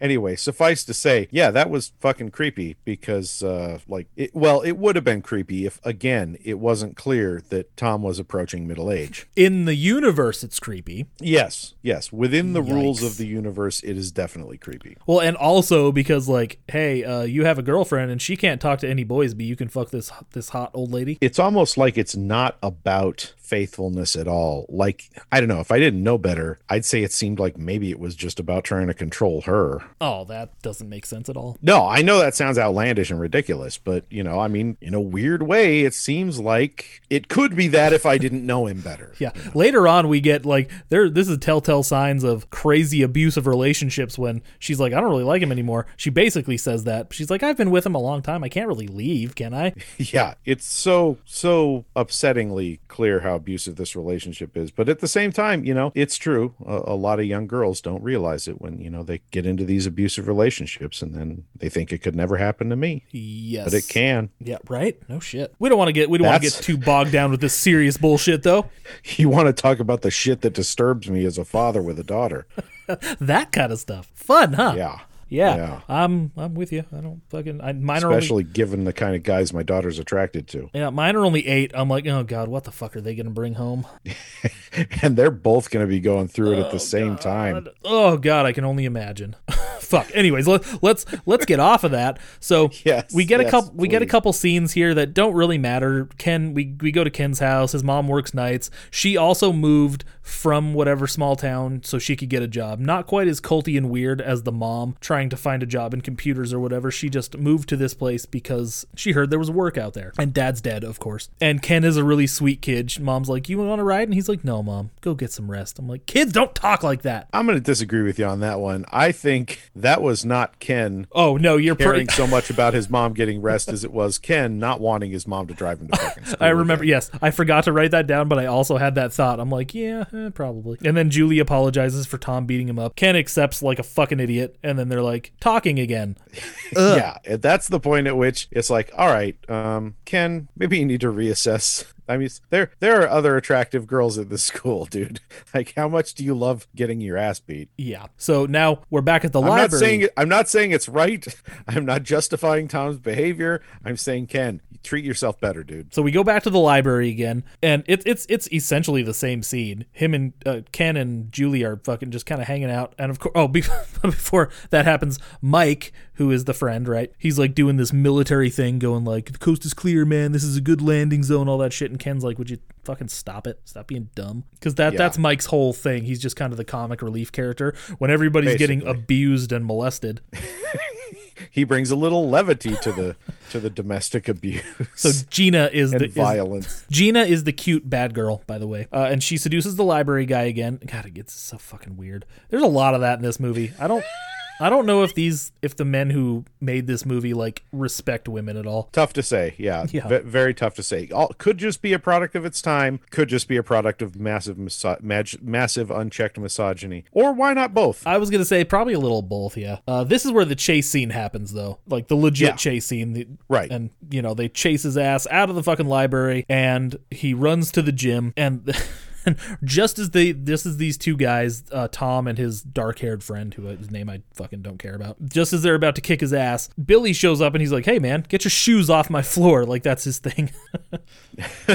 Anyway, suffice to say, yeah, that was fucking creepy because, uh, like, it, well, it would have been creepy if, again, it wasn't clear that Tom was approaching middle age. In the universe, it's creepy. Yes, yes, within the rules of the universe, it is definitely creepy. Well, and also because like, hey, uh, you have a girlfriend and she can't talk to any boys, but you can fuck this this hot old lady. It's almost like it's not about faithfulness at all. Like, I don't know, if I didn't know better, I'd say it seemed like maybe it was just about trying to control her. Oh, that doesn't make sense at all. No, I know that sounds outlandish and ridiculous, but you know, I mean, in a weird way, it seems like it could be that if I didn't know him better. Yeah. Later on, we get like there. This is telltale signs of crazy abusive relationships when she's like, I don't really like him anymore. She basically says that. She's like, I've been with him a long time. I can't really leave, can I? Yeah, it's so so upsettingly clear how abusive this relationship is. But at the same time, you know, it's true. A, a lot of young girls don't realize it when you know they get into these abusive relationships and then they think it could never happen to me, Yes. but it can. Yeah. Right. No shit. We don't want to get. We don't want to get too bogged down with this serious bullshit, though. You want to talk about the shit that disturbs me as a father with a daughter? That kind of stuff. Fun, huh? Yeah. Yeah. Yeah. I'm. I'm with you. I don't fucking. I, mine are only. Especially given the kind of guys my daughter's attracted to. Yeah, mine are only eight. I'm like, oh god, what the fuck are they gonna bring home? and they're both going to be going through it at the oh, same time. Oh god, I can only imagine. Fuck. Anyways, let, let's let's get off of that. So Yes, we get a yes, couple we get a couple scenes here that don't really matter. Ken, we we go to Ken's house. His mom works nights. She also moved from whatever small town so she could get a job. Not quite as culty and weird as the mom trying to find a job in computers or whatever. She just moved to this place because she heard there was work out there. And dad's dead, of course. And Ken is a really sweet kid. Mom's like, "You want to ride?" And he's like, "No, mom. Go get some rest." I'm like, "Kids don't talk like that." I'm going to disagree with you on that one. I think that was not Ken Oh no, you're caring pretty. so much about his mom getting rest as it was Ken not wanting his mom to drive him to fucking school. I remember, again. yes, I forgot to write that down, but I also had that thought. I'm like, yeah, eh, probably. And then Julie apologizes for Tom beating him up. Ken accepts like a fucking idiot, and then they're like talking again. Yeah, that's the point at which it's like, all right, um, Ken, maybe you need to reassess I mean, there there are other attractive girls at the school, dude. Like, how much do you love getting your ass beat? Yeah. So now we're back at the I'm library. not saying I'm not saying it's right. I'm not justifying Tom's behavior. I'm saying Ken, treat yourself better, dude. So we go back to the library again, and it's it's it's essentially the same scene. Him and uh, Ken and Julie are fucking just kind of hanging out, and of course, oh, be- before that happens, Mike, who is the friend, right? He's like doing this military thing, going like, "The coast is clear, man. This is a good landing zone." All that shit, and Ken's like, "Would you fucking stop it? Stop being dumb." Because that Yeah. that's Mike's whole thing. He's just kind of the comic relief character when everybody's getting abused and molested. He brings a little levity to the to the domestic abuse So Gina is the is, violence. Gina is the cute bad girl, by the way, uh, and she seduces the library guy again. God, it gets so fucking weird. There's a lot of that in this movie. I don't, I don't know if these, if the men who made this movie like respect women at all. Tough to say, yeah, Yeah. Ve- very tough to say. All, could just be a product of its time. Could just be a product of massive, miso- mag- massive unchecked misogyny, or why not both? I was gonna say probably a little both. Yeah. Uh, this is where the chase scene happens, though, like the legit Yeah. chase scene. The, Right. And you know they chase his ass out of the fucking library, and he runs to the gym, and. And just as they, just as these two guys, uh, Tom and his dark-haired friend, who his name I fucking don't care about, just as they're about to kick his ass, Billy shows up and he's like, "Hey man, get your shoes off my floor!" Like that's his thing.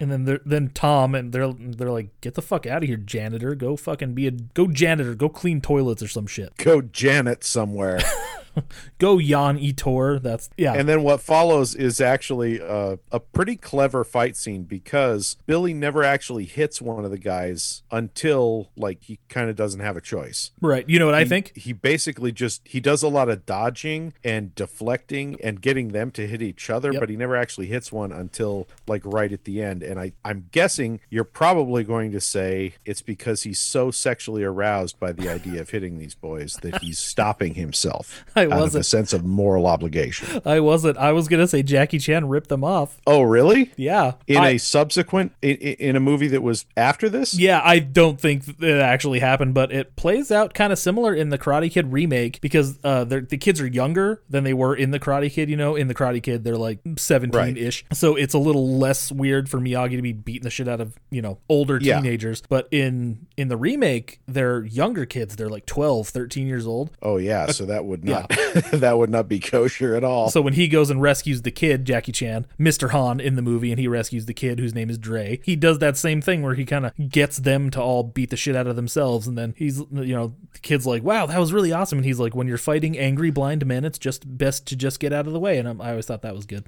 and then then Tom and they're they're like, "Get the fuck out of here, janitor! Go fucking be a go janitor! Go clean toilets or some shit! Go Janet somewhere. Go Jan Etor!" That's yeah. And then what follows is actually uh, a pretty clever fight scene because Billy never actually hits one of the guys until like he kind of doesn't have a choice. right. You know what I think? He basically just he does a lot of dodging and deflecting and getting them to hit each other, Yep. but he never actually hits one until like right at the end. And I I'm guessing you're probably going to say it's because he's so sexually aroused by the idea of hitting these boys that he's stopping himself I out of a wasn't. sense of moral obligation. I wasn't. I was gonna say Jackie Chan ripped them off. Oh, really? Yeah. In I- a subsequent in, in a movie that was after this? Yeah, I don't think it actually happened, but it plays out kind of similar in the Karate Kid remake because uh, the kids are younger than they were in the Karate Kid. You know, in the Karate Kid, they're like seventeen ish, so it's a little less weird for Miyagi to be beating the shit out of you know older Yeah. teenagers. But in in the remake, they're younger kids. They're like 12, 13 years old. Oh yeah, so that would not that would not be kosher at all. So when he goes and rescues the kid, Jackie Chan, Mr. Han in the movie, and he rescues the kid whose name is Dre, he does that same thing where he kind of gets them to all beat the shit out of themselves, and then he's, you know, the kid's like, "Wow, that was really awesome," and he's like, "When you're fighting angry blind men, it's just best to just get out of the way," and I'm, I always thought that was good.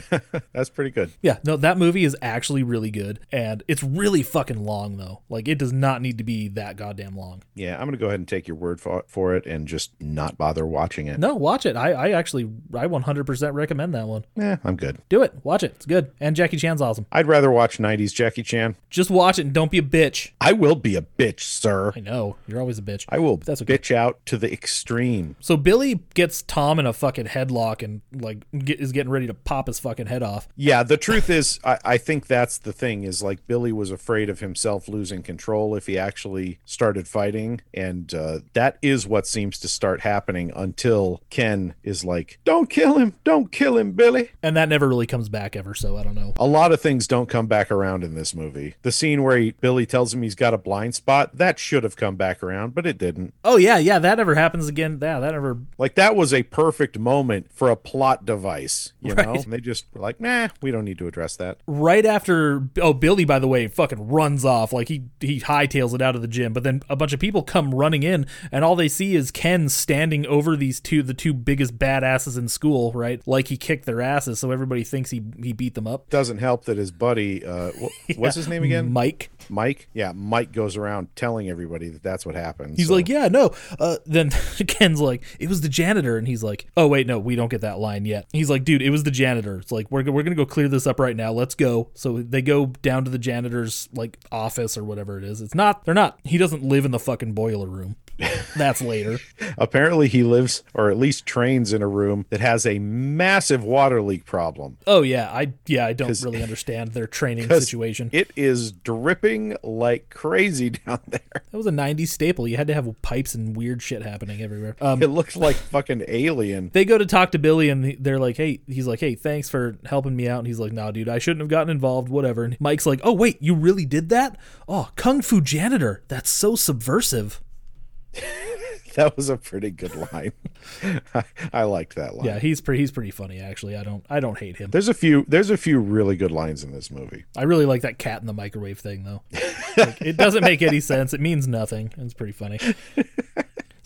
That's pretty good. Yeah, no, that movie is actually really good, and it's really fucking long though. Like, it does not need to be that goddamn long. Yeah, I'm gonna go ahead and take your word for, for it and just not bother watching it. No, watch it. I, I actually, I 100% recommend that one. Eh, I'm good. Do it. Watch it. It's good. And Jackie Chan's awesome. I'd rather watch 90s Jackie Chan. Just watch it and don't be a bitch. I will be a bitch, sir. I know you're always a bitch. I will That's okay. bitch out to the extreme. So Billy gets Tom in a fucking headlock and like get, is getting ready to pop his fucking head off. Yeah, the truth is, I, I think that's the thing is like Billy was afraid of himself losing control if he actually started fighting. And uh, that is what seems to start happening until Ken is like, don't kill him. Don't kill him, Billy. And that never really comes back ever. So I don't know. A lot of things don't come back around in this movie. The scene where he, Billy tells him he's got a blind spot, that should have come back around, but it didn't. Oh yeah, yeah. That never happens again. Yeah, that never. Like that was a perfect moment for a plot device, you know? And they just were like, nah, we don't need to address that. Right after, oh Billy, by the way, fucking runs off like he he hightails it out of the gym. But then a bunch of people come running in, and all they see is Ken standing over these two, the two biggest badasses in school, right? Like he kicked their asses, so everybody thinks he he beat them up. Doesn't help that his buddy, uh, wh- what's his name again? Mike. Mike. Yeah, Mike goes around telling everybody that that's what happened. He's so- like, yeah, no. Uh, then Ken's like, it was the janitor, and he's like, oh wait, no, we don't get that line yet. He's like, dude, it was the janitor. It's like we're we're gonna go clear this up right now. Let's go. So they go down to the janitor's like office or whatever it is. It's not. They're not. He doesn't live in the fucking boiler room. That's later. Apparently, he lives or at least trains in a room that has a massive water leak problem. Oh yeah, I yeah I don't really understand their training situation. It is dripping like crazy down there. That was a '90s staple. You had to have pipes and weird shit happening everywhere. Um, It looks like fucking alien. they go to talk to Billy and they're like, "Hey," he's like, "Hey, thanks for helping me out." And he's like, "Nah, dude, I shouldn't have gotten involved. Whatever." And Mike's like, "Oh wait, you really did that? Oh, kung fu janitor. That's so subversive." That was a pretty good line. I, I liked that line. Yeah, he's pretty he's pretty funny actually. I don't I don't hate him. There's a few. There's a few really good lines in this movie. I really like that cat in the microwave thing though. Like, it doesn't make any sense. It means nothing. It's pretty funny.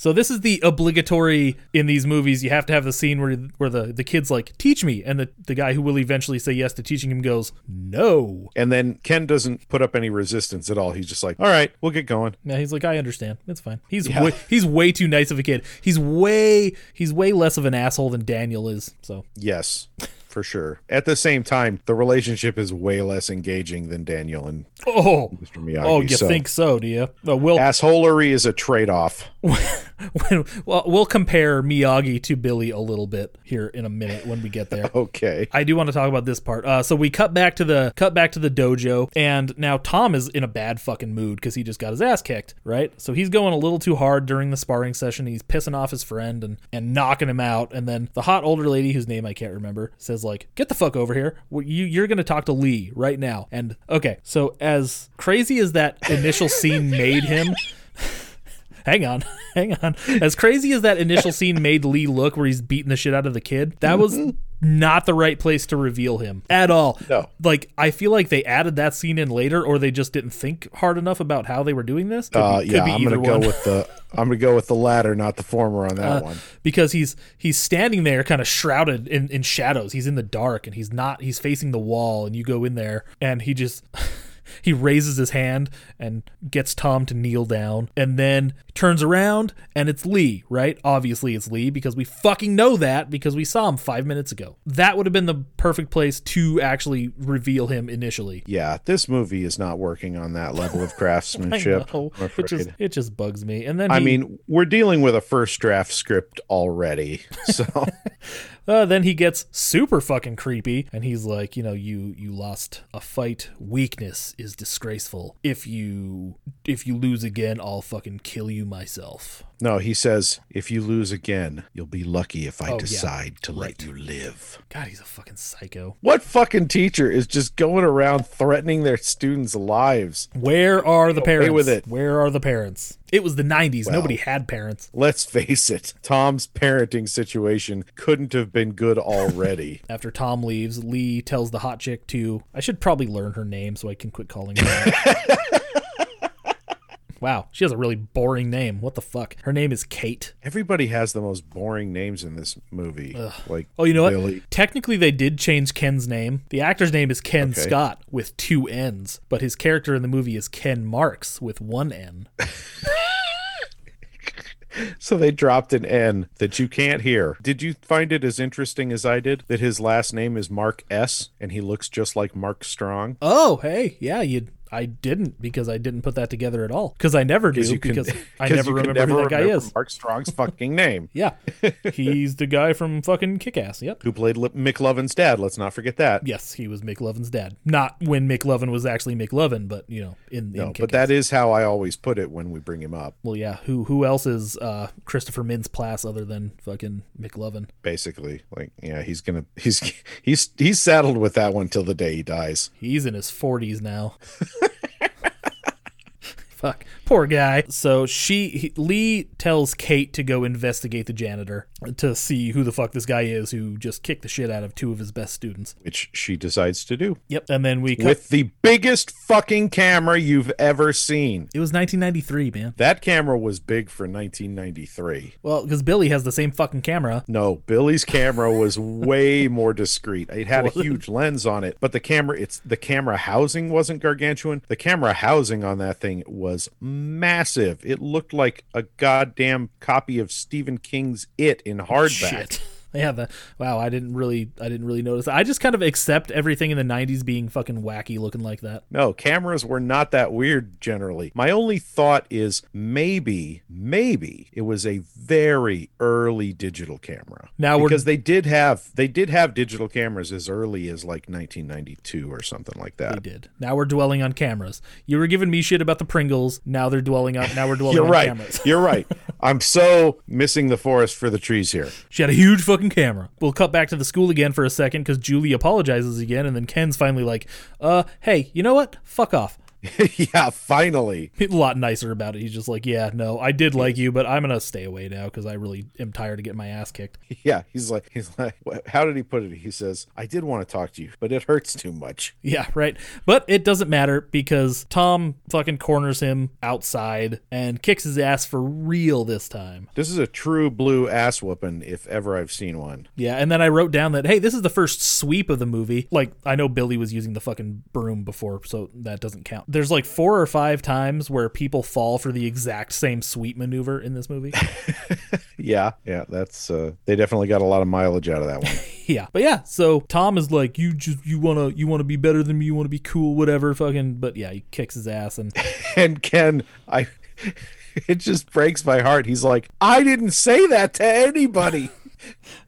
So this is the obligatory in these movies. You have to have the scene where where the, the kid's like, "Teach me," and the, the guy who will eventually say yes to teaching him goes, "No." And then Ken doesn't put up any resistance at all. He's just like, "All right, we'll get going." Yeah, he's like, "I understand. It's fine." He's Yeah. way, he's way too nice of a kid. He's way he's way less of an asshole than Daniel is. So Yes, for sure. At the same time, the relationship is way less engaging than Daniel and oh Mr. Miyagi. oh, you so think so? Do you? Oh, no, Will assholery is a trade-off. well, we'll compare Miyagi to Billy a little bit here in a minute when we get there. Okay. I do want to talk about this part. Uh, so we cut back to the cut back to the dojo, and now Tom is in a bad fucking mood because he just got his ass kicked, right? So he's going a little too hard during the sparring session. He's pissing off his friend and and knocking him out. And then the hot older lady, whose name I can't remember, says like, "Get the fuck over here! Well, You you're gonna talk to Lee right now." And okay, so as crazy as that initial scene made him. Hang on, hang on. As crazy as that initial scene made Lee look, where he's beating the shit out of the kid, that was not the right place to reveal him at all. No. Like, I feel like they added that scene in later, or they just didn't think hard enough about how they were doing this. Could Uh, yeah, I'm gonna go one. with the I'm gonna go with the latter, not the former on that Uh, one. because he's he's standing there kind of shrouded in, in shadows he's in the dark and he's not he's facing the wall and you go in there and he just he raises his hand and gets tom to kneel down and then turns around and it's lee right obviously it's lee because we fucking know that because we saw him five minutes ago that would have been the perfect place to actually reveal him initially Yeah, this movie is not working on that level of craftsmanship. know. It just it just bugs me and then I he- mean, we're dealing with a first draft script already, so Uh, then he gets super fucking creepy, and he's like, you know, you you lost a fight. Weakness is disgraceful. If you if you lose again, I'll fucking kill you myself. No. He says, "If you lose again, you'll be lucky if I Oh, yeah. decide to let you live." God, he's a fucking psycho. What fucking teacher is just going around threatening their students' lives? Where are the away parents? with it. Where are the parents? It was the '90s. Nobody had parents. Let's face it, Tom's parenting situation couldn't have been good already. After Tom leaves, Lee tells the hot chick to. I should probably learn her name so I can quit calling her. wow, she has a really boring name. What the fuck? Her name is Kate. Everybody has the most boring names in this movie. Like, Oh, you know Billy. what? Technically, they did change Ken's name. The actor's name is Kenn Okay. Scott with two N's, but his character in the movie is Ken Marks with one N. So they dropped an N that you can't hear. Did you find it as interesting as I did that his last name is Mark S and he looks just like Mark Strong? Oh, hey, yeah, you. I didn't because I didn't put that together at all. Because I never do. you can- because I never remember who that guy is. Mark Strong's fucking name. Yeah, he's the guy from fucking Kick-Ass. Yep. Who played Li- McLovin's dad? Let's not forget that. Yes, he was McLovin's dad. Not when McLovin was actually McLovin, but you know, in, No, in but that is how I always put it when we bring him up. Well, yeah. Who who else is uh, Christopher Mintz-Plasse other than fucking McLovin? Basically, like, yeah, he's gonna he's he's he's saddled with that one till the day he dies. He's in his 40s now. Fuck. Poor guy. So she he, Lee tells Kate to go investigate the janitor to see who the fuck this guy is who just kicked the shit out of two of his best students. which she decides to do Yep. And then we cut. with the biggest fucking camera you've ever seen. it was 1993, man. That camera was big for 1993. Well, because Billy has the same fucking camera. No, Billy's camera was way more discreet. It had a huge lens on it, but the camera it's the camera housing wasn't gargantuan. The camera housing on that thing was massive. It looked like a goddamn copy of Stephen King's It in hardback. Yeah, the, wow, I didn't really I didn't really notice. I just kind of accept everything in the 90s being fucking wacky looking like that. No, cameras were not that weird generally. My only thought is maybe, maybe it was a very early digital camera. Now we're- because they did have they did have digital cameras as early as like 1992 or something like that. They did. Now we're dwelling on cameras. You were giving me shit about the Pringles. Now they're dwelling on now we're dwelling You're on right. cameras. You're right. I'm so missing the forest for the trees here. She had a huge fucking camera. We'll cut back to the school again for a second because Julie apologizes again, and then Ken's finally like, uh, hey, you know what? Fuck off. yeah, finally. He's a lot nicer about it. He's just like, yeah, no, I did like you, but I'm gonna stay away now because I really am tired of getting my ass kicked. Yeah, he's like he's like how did he put it? He says, "I did want to talk to you, but it hurts too much." Yeah, right. But it doesn't matter because Tom fucking corners him outside and kicks his ass for real this time. This is a true blue ass whooping if ever I've seen one. Yeah, and then I wrote down that hey, this is the first sweep of the movie. Like I know Billy was using the fucking broom before, so that doesn't count. There's like four or five times where people fall for the exact same sweep maneuver in this movie. Yeah, yeah, that's uh they definitely got a lot of mileage out of that one. yeah, but yeah. So Tom is like, you just you wanna you wanna be better than me, you wanna be cool, whatever, fucking. But yeah, he kicks his ass and and Ken, I it just breaks my heart. He's like, "I didn't say that to anybody."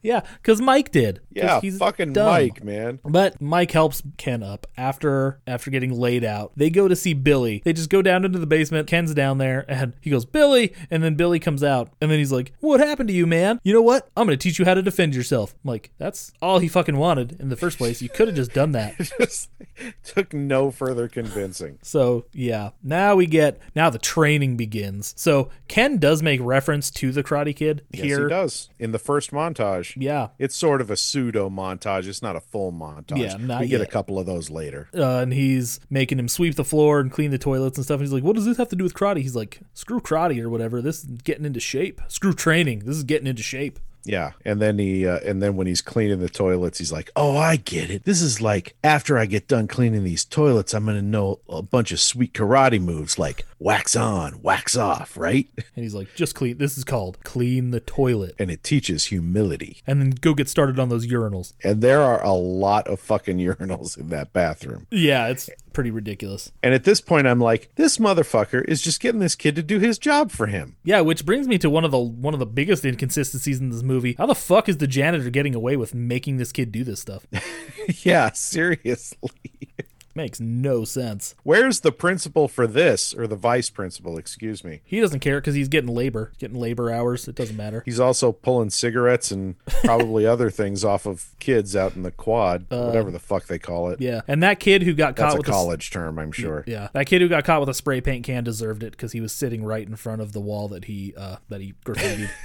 yeah, because Mike did. Yeah, he's fucking dumb. Mike, man. But Mike helps Ken up after after getting laid out. They go to see Billy. They just go down into the basement. Ken's down there and he goes, "Billy." And then Billy comes out and then he's like, "What happened to you, man? You know what? I'm going to teach you how to defend yourself." I'm like, "That's all he fucking wanted in the first place. You could have just done that." Just took no further convincing. So, yeah. Now we get now the training begins. So, Ken does make reference to the Karate Kid Yes, here. he does in the first montage. Yeah. It's sort of a pseudo montage. It's not a full montage. Yeah, not we get yet. a couple of those later. uh, and he's making him sweep the floor and clean the toilets and stuff. And he's like, "What does this have to do with karate?" He's like, "Screw karate or whatever. This is getting into shape. Screw training. This is getting into shape." Yeah, and then he uh, and then when he's cleaning the toilets, he's like, "Oh, I get it. This is like after I get done cleaning these toilets, I'm gonna know a bunch of sweet karate moves like wax on, wax off, right?" And he's like, "Just clean. This is called clean the toilet." And it teaches humility. And then go get started on those urinals. And there are a lot of fucking urinals in that bathroom. Yeah, it's pretty ridiculous. And at this point, I'm like, this motherfucker is just getting this kid to do his job for him. Yeah, which brings me to one of the one of the biggest inconsistencies in this movie. How the fuck is the janitor getting away with making this kid do this stuff? yeah, seriously. Makes no sense. Where's the principal for this, or the vice principal? Excuse me. He doesn't care because he's getting labor, getting labor hours. It doesn't matter. He's also pulling cigarettes and probably other things off of kids out in the quad, whatever the fuck they call it. Yeah, and that kid who got That's caught a with college term, I'm sure. Yeah, that kid who got caught with a spray paint can deserved it because he was sitting right in front of the wall that he uh, that he graffitied.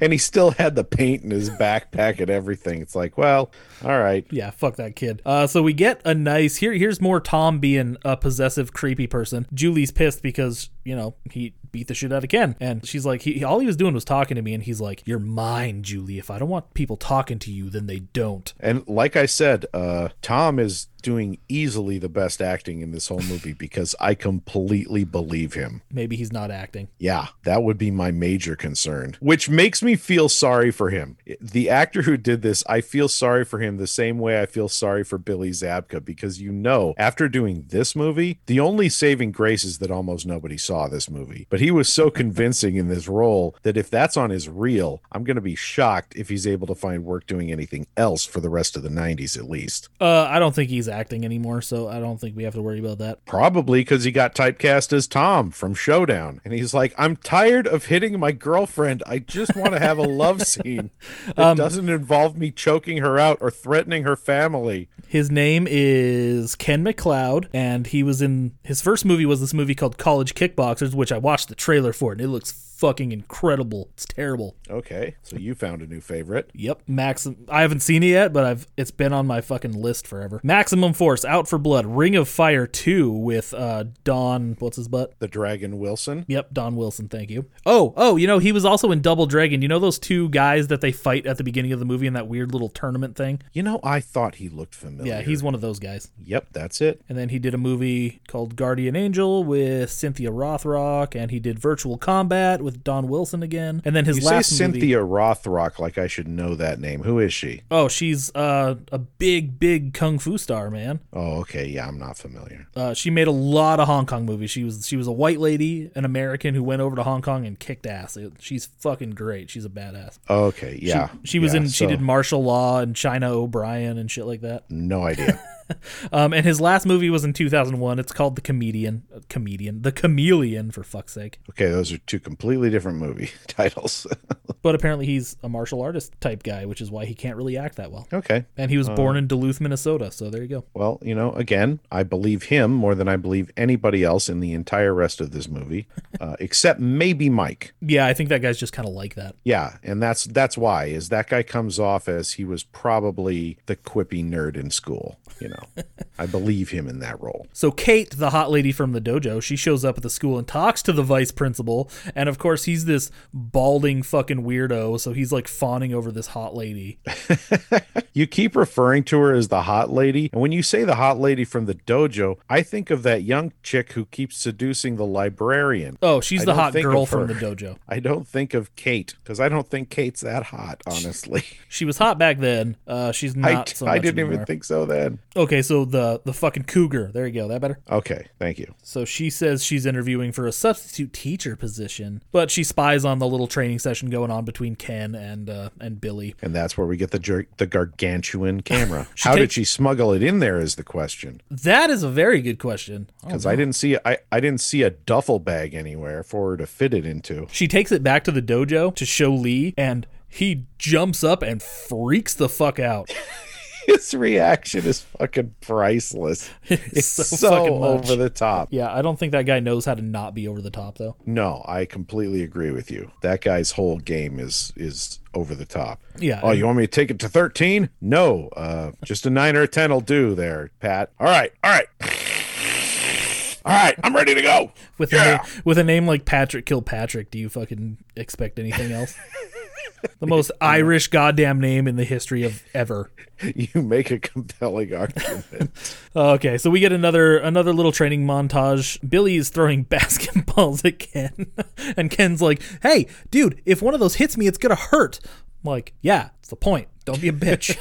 And he still had the paint in his backpack and everything. It's like, well, all right. yeah, fuck that kid. Uh, so we get a nice here. Here's more Tom being a possessive, creepy person. Julie's pissed because you know he beat the shit out of Ken, and she's like, he all he was doing was talking to me, and he's like, "You're mine, Julie. If I don't want people talking to you, then they don't." And like I said, uh, Tom is doing easily the best acting in this whole movie because I completely believe him. Maybe he's not acting. Yeah, that would be my major concern, which makes me feel sorry for him. The actor who did this, I feel sorry for him the same way I feel sorry for Billy Zabka because you know, after doing this movie, the only saving grace is that almost nobody saw this movie. But he was so convincing in this role that if that's on his reel, I'm going to be shocked if he's able to find work doing anything else for the rest of the 90s at least. Uh, I don't think he's acting anymore, so I don't think we have to worry about that. Probably because he got typecast as Tom from Showdown. And he's like, I'm tired of hitting my girlfriend. I just want to have a love scene that um, doesn't involve me choking her out or threatening her family. His name is Ken McLeod, and he was in his first movie was this movie called College Kickboxers, which I watched the trailer for, and it looks fucking incredible. It's terrible. Okay, so you found a new favorite. Yep, Maxim. I haven't seen it yet, but I've it's been on my fucking list forever. Maximum Force, Out for Blood, Ring of Fire two with uh Don. What's his butt? The Dragon Wilson. Yep, Don Wilson. Thank you. Oh, oh, you know he was also in Double Dragon. You know those two guys that they fight fight at the beginning of the movie in that weird little tournament thing. You know, I thought he looked familiar. Yeah, he's one of those guys. Yep, that's it. And then he did a movie called Guardian Angel with Cynthia Rothrock, and he did Virtual Combat with Don Wilson again. And then his You say last movie. Cynthia Rothrock like I should know that name. Who is she? Oh, she's uh, a big, big kung fu star, man. Oh, okay. Yeah, I'm not familiar. Uh, she made a lot of Hong Kong movies. She was she was a white lady, an American who went over to Hong Kong and kicked ass. It- she's fucking great. She's a badass. Okay, yeah. She was yeah, in. She did martial law and China O'Brien and shit like that. No idea. Um, and his last movie was in 2001. It's called The Comedian. Uh, comedian. The Chameleon, for fuck's sake. okay, those are two completely different movie titles. But apparently he's a martial artist type guy, which is why he can't really act that well. okay. And he was born in Duluth, Minnesota. So there you go. Well, you know, again, I believe him more than I believe anybody else in the entire rest of this movie, uh, except maybe Mike. Yeah, I think that guy's just kind of like that. Yeah, and that's that's why is that guy comes off as he was probably the quippy nerd in school. You know, I believe him in that role. So Kate, the hot lady from the dojo, she shows up at the school and talks to the vice principal, and of course he's this balding fucking weirdo, so he's like fawning over this hot lady. You keep referring to her as the hot lady, and when you say the hot lady from the dojo, I think of that young chick who keeps seducing the librarian. Oh, she's I the hot girl from the dojo. I don't think of Kate because I don't think Kate's that hot, honestly. She was hot back then. Uh, she's I, not so much I didn't anymore. even think so then. Okay, so the the fucking cougar. There you go. That better. Okay, thank you. So she says she's interviewing for a substitute teacher position, but she spies on the little training session going on between Ken and uh, and Billy. And that's where we get the jer- the gargantuan camera. How did she smuggle it in there? Is the question. That is a very good question. Oh, Because I didn't see I I didn't see a duffel bag anywhere for her to fit it into. She takes it back to the dojo to show Lee, and he jumps up and freaks the fuck out. His reaction is fucking priceless. It's so so, fucking over the top. Yeah, I don't think that guy knows how to not be over the top though. No, I completely agree with you. That guy's whole game is is over the top. Yeah, Oh, you want me to take it to thirteen? No, uh, just a nine or a ten will do. There, Pat. All right, all right, all right. I'm ready to go. With a name, with a name like Patrick Kilpatrick, do you fucking expect anything else? the most Irish goddamn name in the history of ever. You make a compelling argument. Okay, so we get another another little training montage. Billy is throwing basketballs at Ken, and Ken's like, "Hey, dude, if one of those hits me, it's gonna hurt." I'm like, "Yeah, it's the point. Don't be a bitch."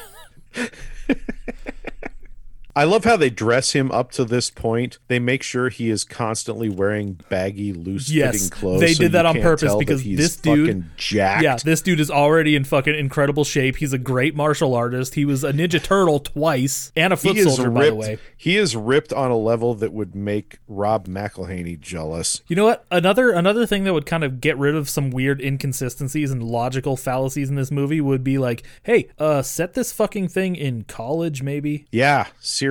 I love how they dress him up to this point. They make sure he is constantly wearing baggy, loose-fitting Yes, clothes. they so did that on purpose because this dude- fucking jacked. yeah, this dude is already in fucking incredible shape. He's a great martial artist. He was a Ninja Turtle twice and a foot soldier, by the way. He is ripped on a level that would make Rob McElhenney jealous. You know what? Another another thing that would kind of get rid of some weird inconsistencies and logical fallacies in this movie would be like, hey, uh, set this fucking thing in college, maybe. Yeah, seriously.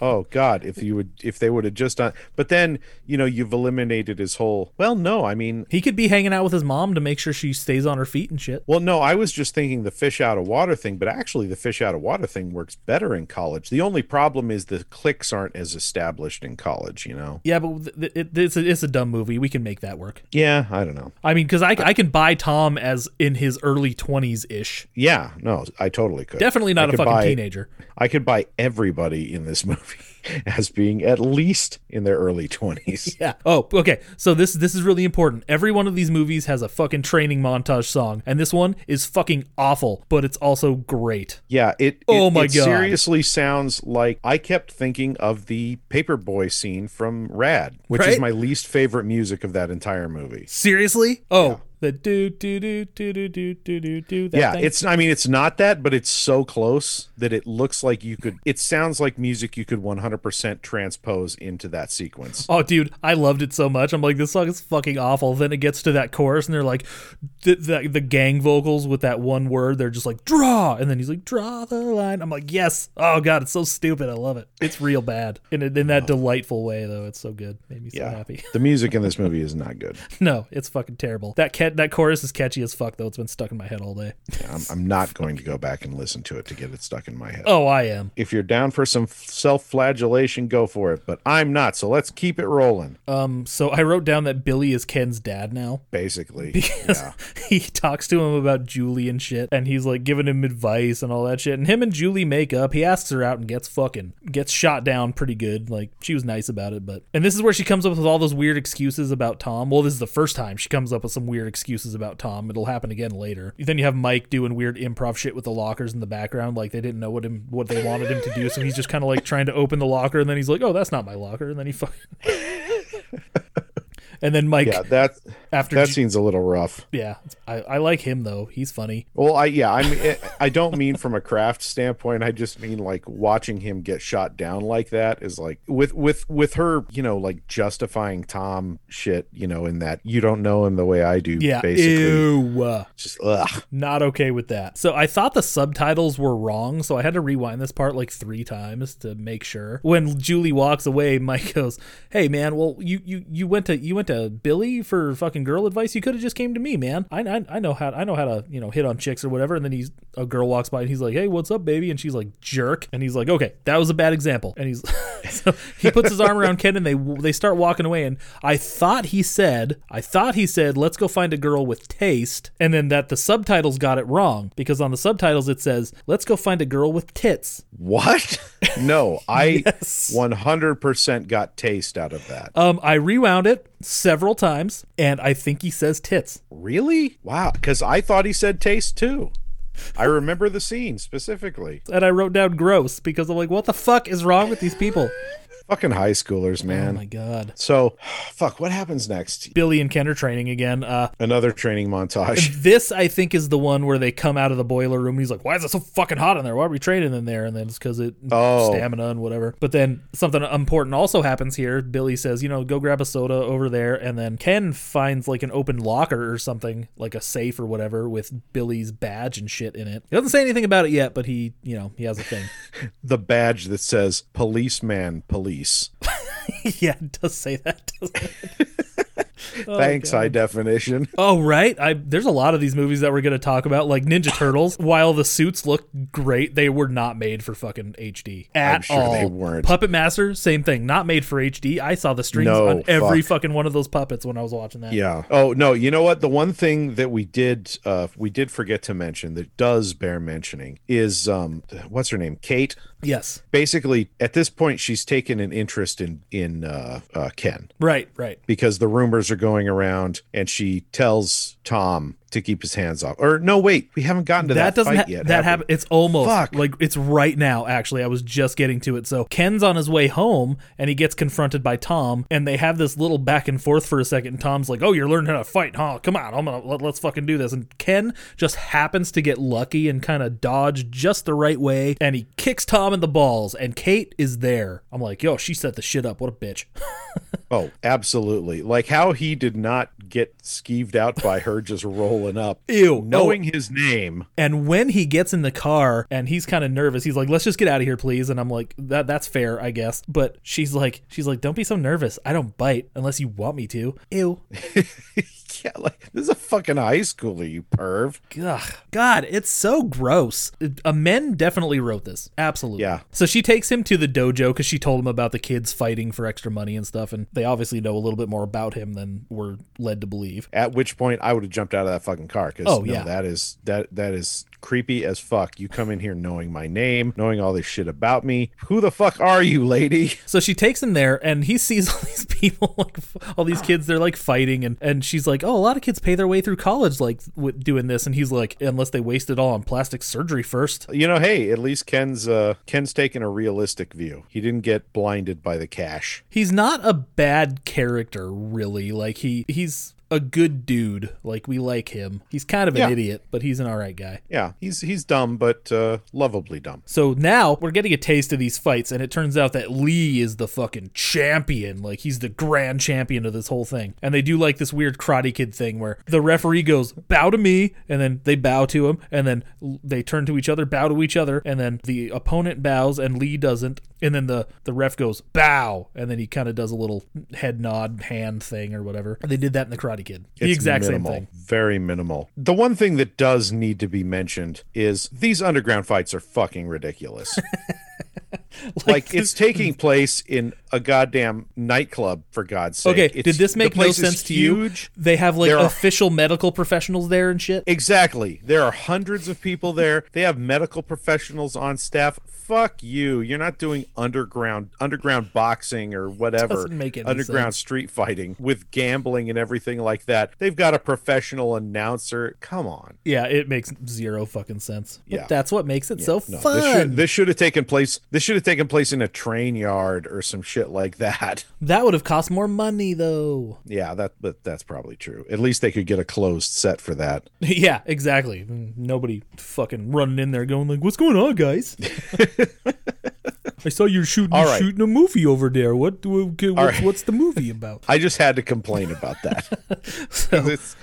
Oh God, if you would, if they would have just done. But then you know you've eliminated his whole. Well, no, I mean, He could be hanging out with his mom to make sure she stays on her feet and shit. well, no, I was just thinking the fish out of water thing. But actually, the fish out of water thing works better in college. The only problem is the cliques aren't as established in college. You know. Yeah, but it, it's, a, it's a dumb movie. We can make that work. Yeah, I don't know. I mean, because I, I can buy Tom as in his early 20s ish. Yeah, no, I totally could. Definitely not a fucking buy- teenager. I could buy everybody in this movie as being at least in their early twenties. Yeah. Oh, okay. So this this is really important. Every one of these movies has a fucking training montage song, and this one is fucking awful, but it's also great. Yeah, it. it Oh my it God. Seriously, sounds like I kept thinking of the Paperboy scene from Rad, which is my least favorite music of that entire movie. Seriously? Oh, the do do do do do do do do do. Yeah, thing? it's. I mean, it's not that, but it's so close that it looks like you could. It sounds like music you could 100% transpose into that sequence. Oh, dude, I loved it so much. I'm like, this song is fucking awful. Then it gets to that chorus, and they're like, the, the, the gang vocals with that one word. They're just like, draw. And then he's like, draw the line. I'm like, yes. Oh, God, it's so stupid. I love it. It's real bad. In, in that delightful way, though. It's so good. Made me so Yeah, happy. the music in this movie is not good. no, it's fucking terrible. That catch That that chorus is catchy as fuck though. It's been stuck in my head all day. I'm, I'm not going to go back and listen to it to get it stuck in my head. Oh, I am. If you're down for some self-flagellation, go for it. But I'm not, so let's keep it rolling. Um, so I wrote down that Billy is Ken's dad now. Basically, because yeah. he talks to him about Julie and shit, and he's like giving him advice and all that shit. And him and Julie make up. He asks her out and gets fucking gets shot down pretty good. Like she was nice about it, but and this is where she comes up with all those weird excuses about Tom. Well, this is the first time she comes up with some weird excuses about Tom. It'll happen again later. Then you have Mike doing weird improv shit with the lockers in the background, like they didn't know what him what they wanted him to do, so he's just kind of like trying to open the locker, and then he's like, "Oh, that's not my locker," and then he fucking. And then Mike, yeah, that after that Ju- scene's a little rough. yeah, I, I like him though. He's funny. Well, I yeah, I mean, I don't mean from a craft standpoint. I just mean like watching him get shot down like that is like with with with her, you know, like justifying Tom shit, you know, in that you don't know him the way I do. Yeah, basically, ew. just ugh. Not okay with that. So I thought the subtitles were wrong, so I had to rewind this part like three times to make sure. When Julie walks away, Mike goes, "Hey man, well you you you went to you went to Billy for fucking girl advice. You could have just came to me, man. I, I I know how I know how to you know hit on chicks or whatever." And then he's a girl walks by and he's like, "Hey, what's up, baby?" And she's like, "Jerk." And he's like, "Okay, that was a bad example." And he's so he puts his arm around Ken and they they start walking away. And I thought he said, I thought he said, "Let's go find a girl with taste," and then that the subtitles got it wrong because on the subtitles it says, "Let's go find a girl with tits." What? No, I Yes. 100% got taste out of that. Um, I rewound it several times, and I think he says tits. Really? Wow. Because I thought he said taste too. I remember the scene specifically. And I wrote down gross because I'm like, what the fuck is wrong with these people? Fucking high schoolers, man. Oh my god. so, fuck, what happens next? Billy and Ken are training again. Uh, Another training montage. this I think is the one where they come out of the boiler room. And he's like, "Why is it so fucking hot in there? Why are we training in there?" And then it's because it Oh. stamina and whatever. But then something important also happens here. Billy says, "You know, go grab a soda over there." And then Ken finds like an open locker or something, like a safe or whatever, with Billy's badge and shit in it. He doesn't say anything about it yet, but he, you know, he has a thing. the badge that says policeman police. yeah, it does say that. Oh, Thanks, God. high definition. Oh right, I there's a lot of these movies that we're gonna talk about, like Ninja Turtles. While the suits look great, they were not made for fucking HD at sure all. they weren't. Puppet Master, same thing, not made for HD. I saw the strings No, on every fuck. fucking one of those puppets when I was watching that. Yeah. Oh no, you know what? The one thing that we did uh we did forget to mention that does bear mentioning is um what's her name? Kate. Yes. Basically, at this point she's taken an interest in in uh, uh Ken Right. Right. because the rumors are going around and she tells Tom to keep his hands off. Or no, wait, we haven't gotten to that, that doesn't fight ha- yet. that have we? happen it's almost Fuck. like it's right now actually i was just getting to it so ken's on his way home and he gets confronted by tom and they have this little back and forth for a second and tom's like oh you're learning how to fight huh come on i'm gonna let, let's fucking do this and ken just happens to get lucky and kind of dodge just the right way and he kicks tom in the balls and kate is there i'm like yo she set the shit up what a bitch Oh, absolutely. Like how he did not get skeeved out by her just rolling up. Ew. Oh. Knowing his name. And when he gets in the car and he's kind of nervous, he's like, "Let's just get out of here, please." And I'm like, "That that's fair, I guess." But she's like, "She's like, don't be so nervous. I don't bite unless you want me to." Ew. Yeah, like this is a fucking high schooler, you perv. Ugh. God, it's so gross. A men definitely wrote this. Absolutely. Yeah. So she takes him to the dojo because she told him about the kids fighting for extra money and stuff, and they obviously know a little bit more about him than we're led to believe. At which point I would have jumped out of that fucking car because Oh, no, yeah. that is that that is creepy as fuck. You come in here knowing my name, knowing all this shit about me. Who the fuck are you, lady? So she takes him there, and he sees all these people, like all these kids, they're like fighting, and and she's like, "Oh, a lot of kids pay their way through college like w- doing this," and he's like, "Unless they waste it all on plastic surgery first. You know, hey, at least Ken's uh Ken's taking a realistic view. He didn't get blinded by the cash. He's not a bad character, really. Like he he's a good dude. Like we like him. He's kind of an Yeah. idiot, but he's an alright guy. Yeah, he's he's dumb, but uh lovably dumb. So now we're getting a taste of these fights, and it turns out that Lee is the fucking champion. Like he's the grand champion of this whole thing. And they do like this weird Karate Kid thing where the referee goes, bow to me, and then they bow to him, and then they turn to each other, bow to each other, and then the opponent bows and Lee doesn't. And then the the ref goes bow, and then he kind of does a little head nod, hand thing or whatever. They did that in the Karate Kid. The It's exact minimal, same thing. Very minimal. The one thing that does need to be mentioned is these underground fights are fucking ridiculous. like, it's taking place in a goddamn nightclub for God's sake. Okay, It's- did this make no sense to you? They have like There are- official medical professionals there and shit. Exactly. There are hundreds of people there. They have medical professionals on staff. Fuck you. You're not doing underground underground boxing or whatever. Doesn't make any underground sense. street fighting with gambling and everything like that. They've got a professional announcer. Come on. Yeah, it makes zero fucking sense. But Yeah. that's what makes it so No, fun. this should this should have taken place this should have taken place in a train yard or some shit like that. that would have cost more money though. Yeah, that but that's probably true. At least they could get a closed set for that. yeah, exactly. Nobody fucking running in there going like, "What's going on, guys?" I saw you're shooting right. shooting a movie over there. What what's, right. what's the movie about? I just had to complain about that. So, Cuz it's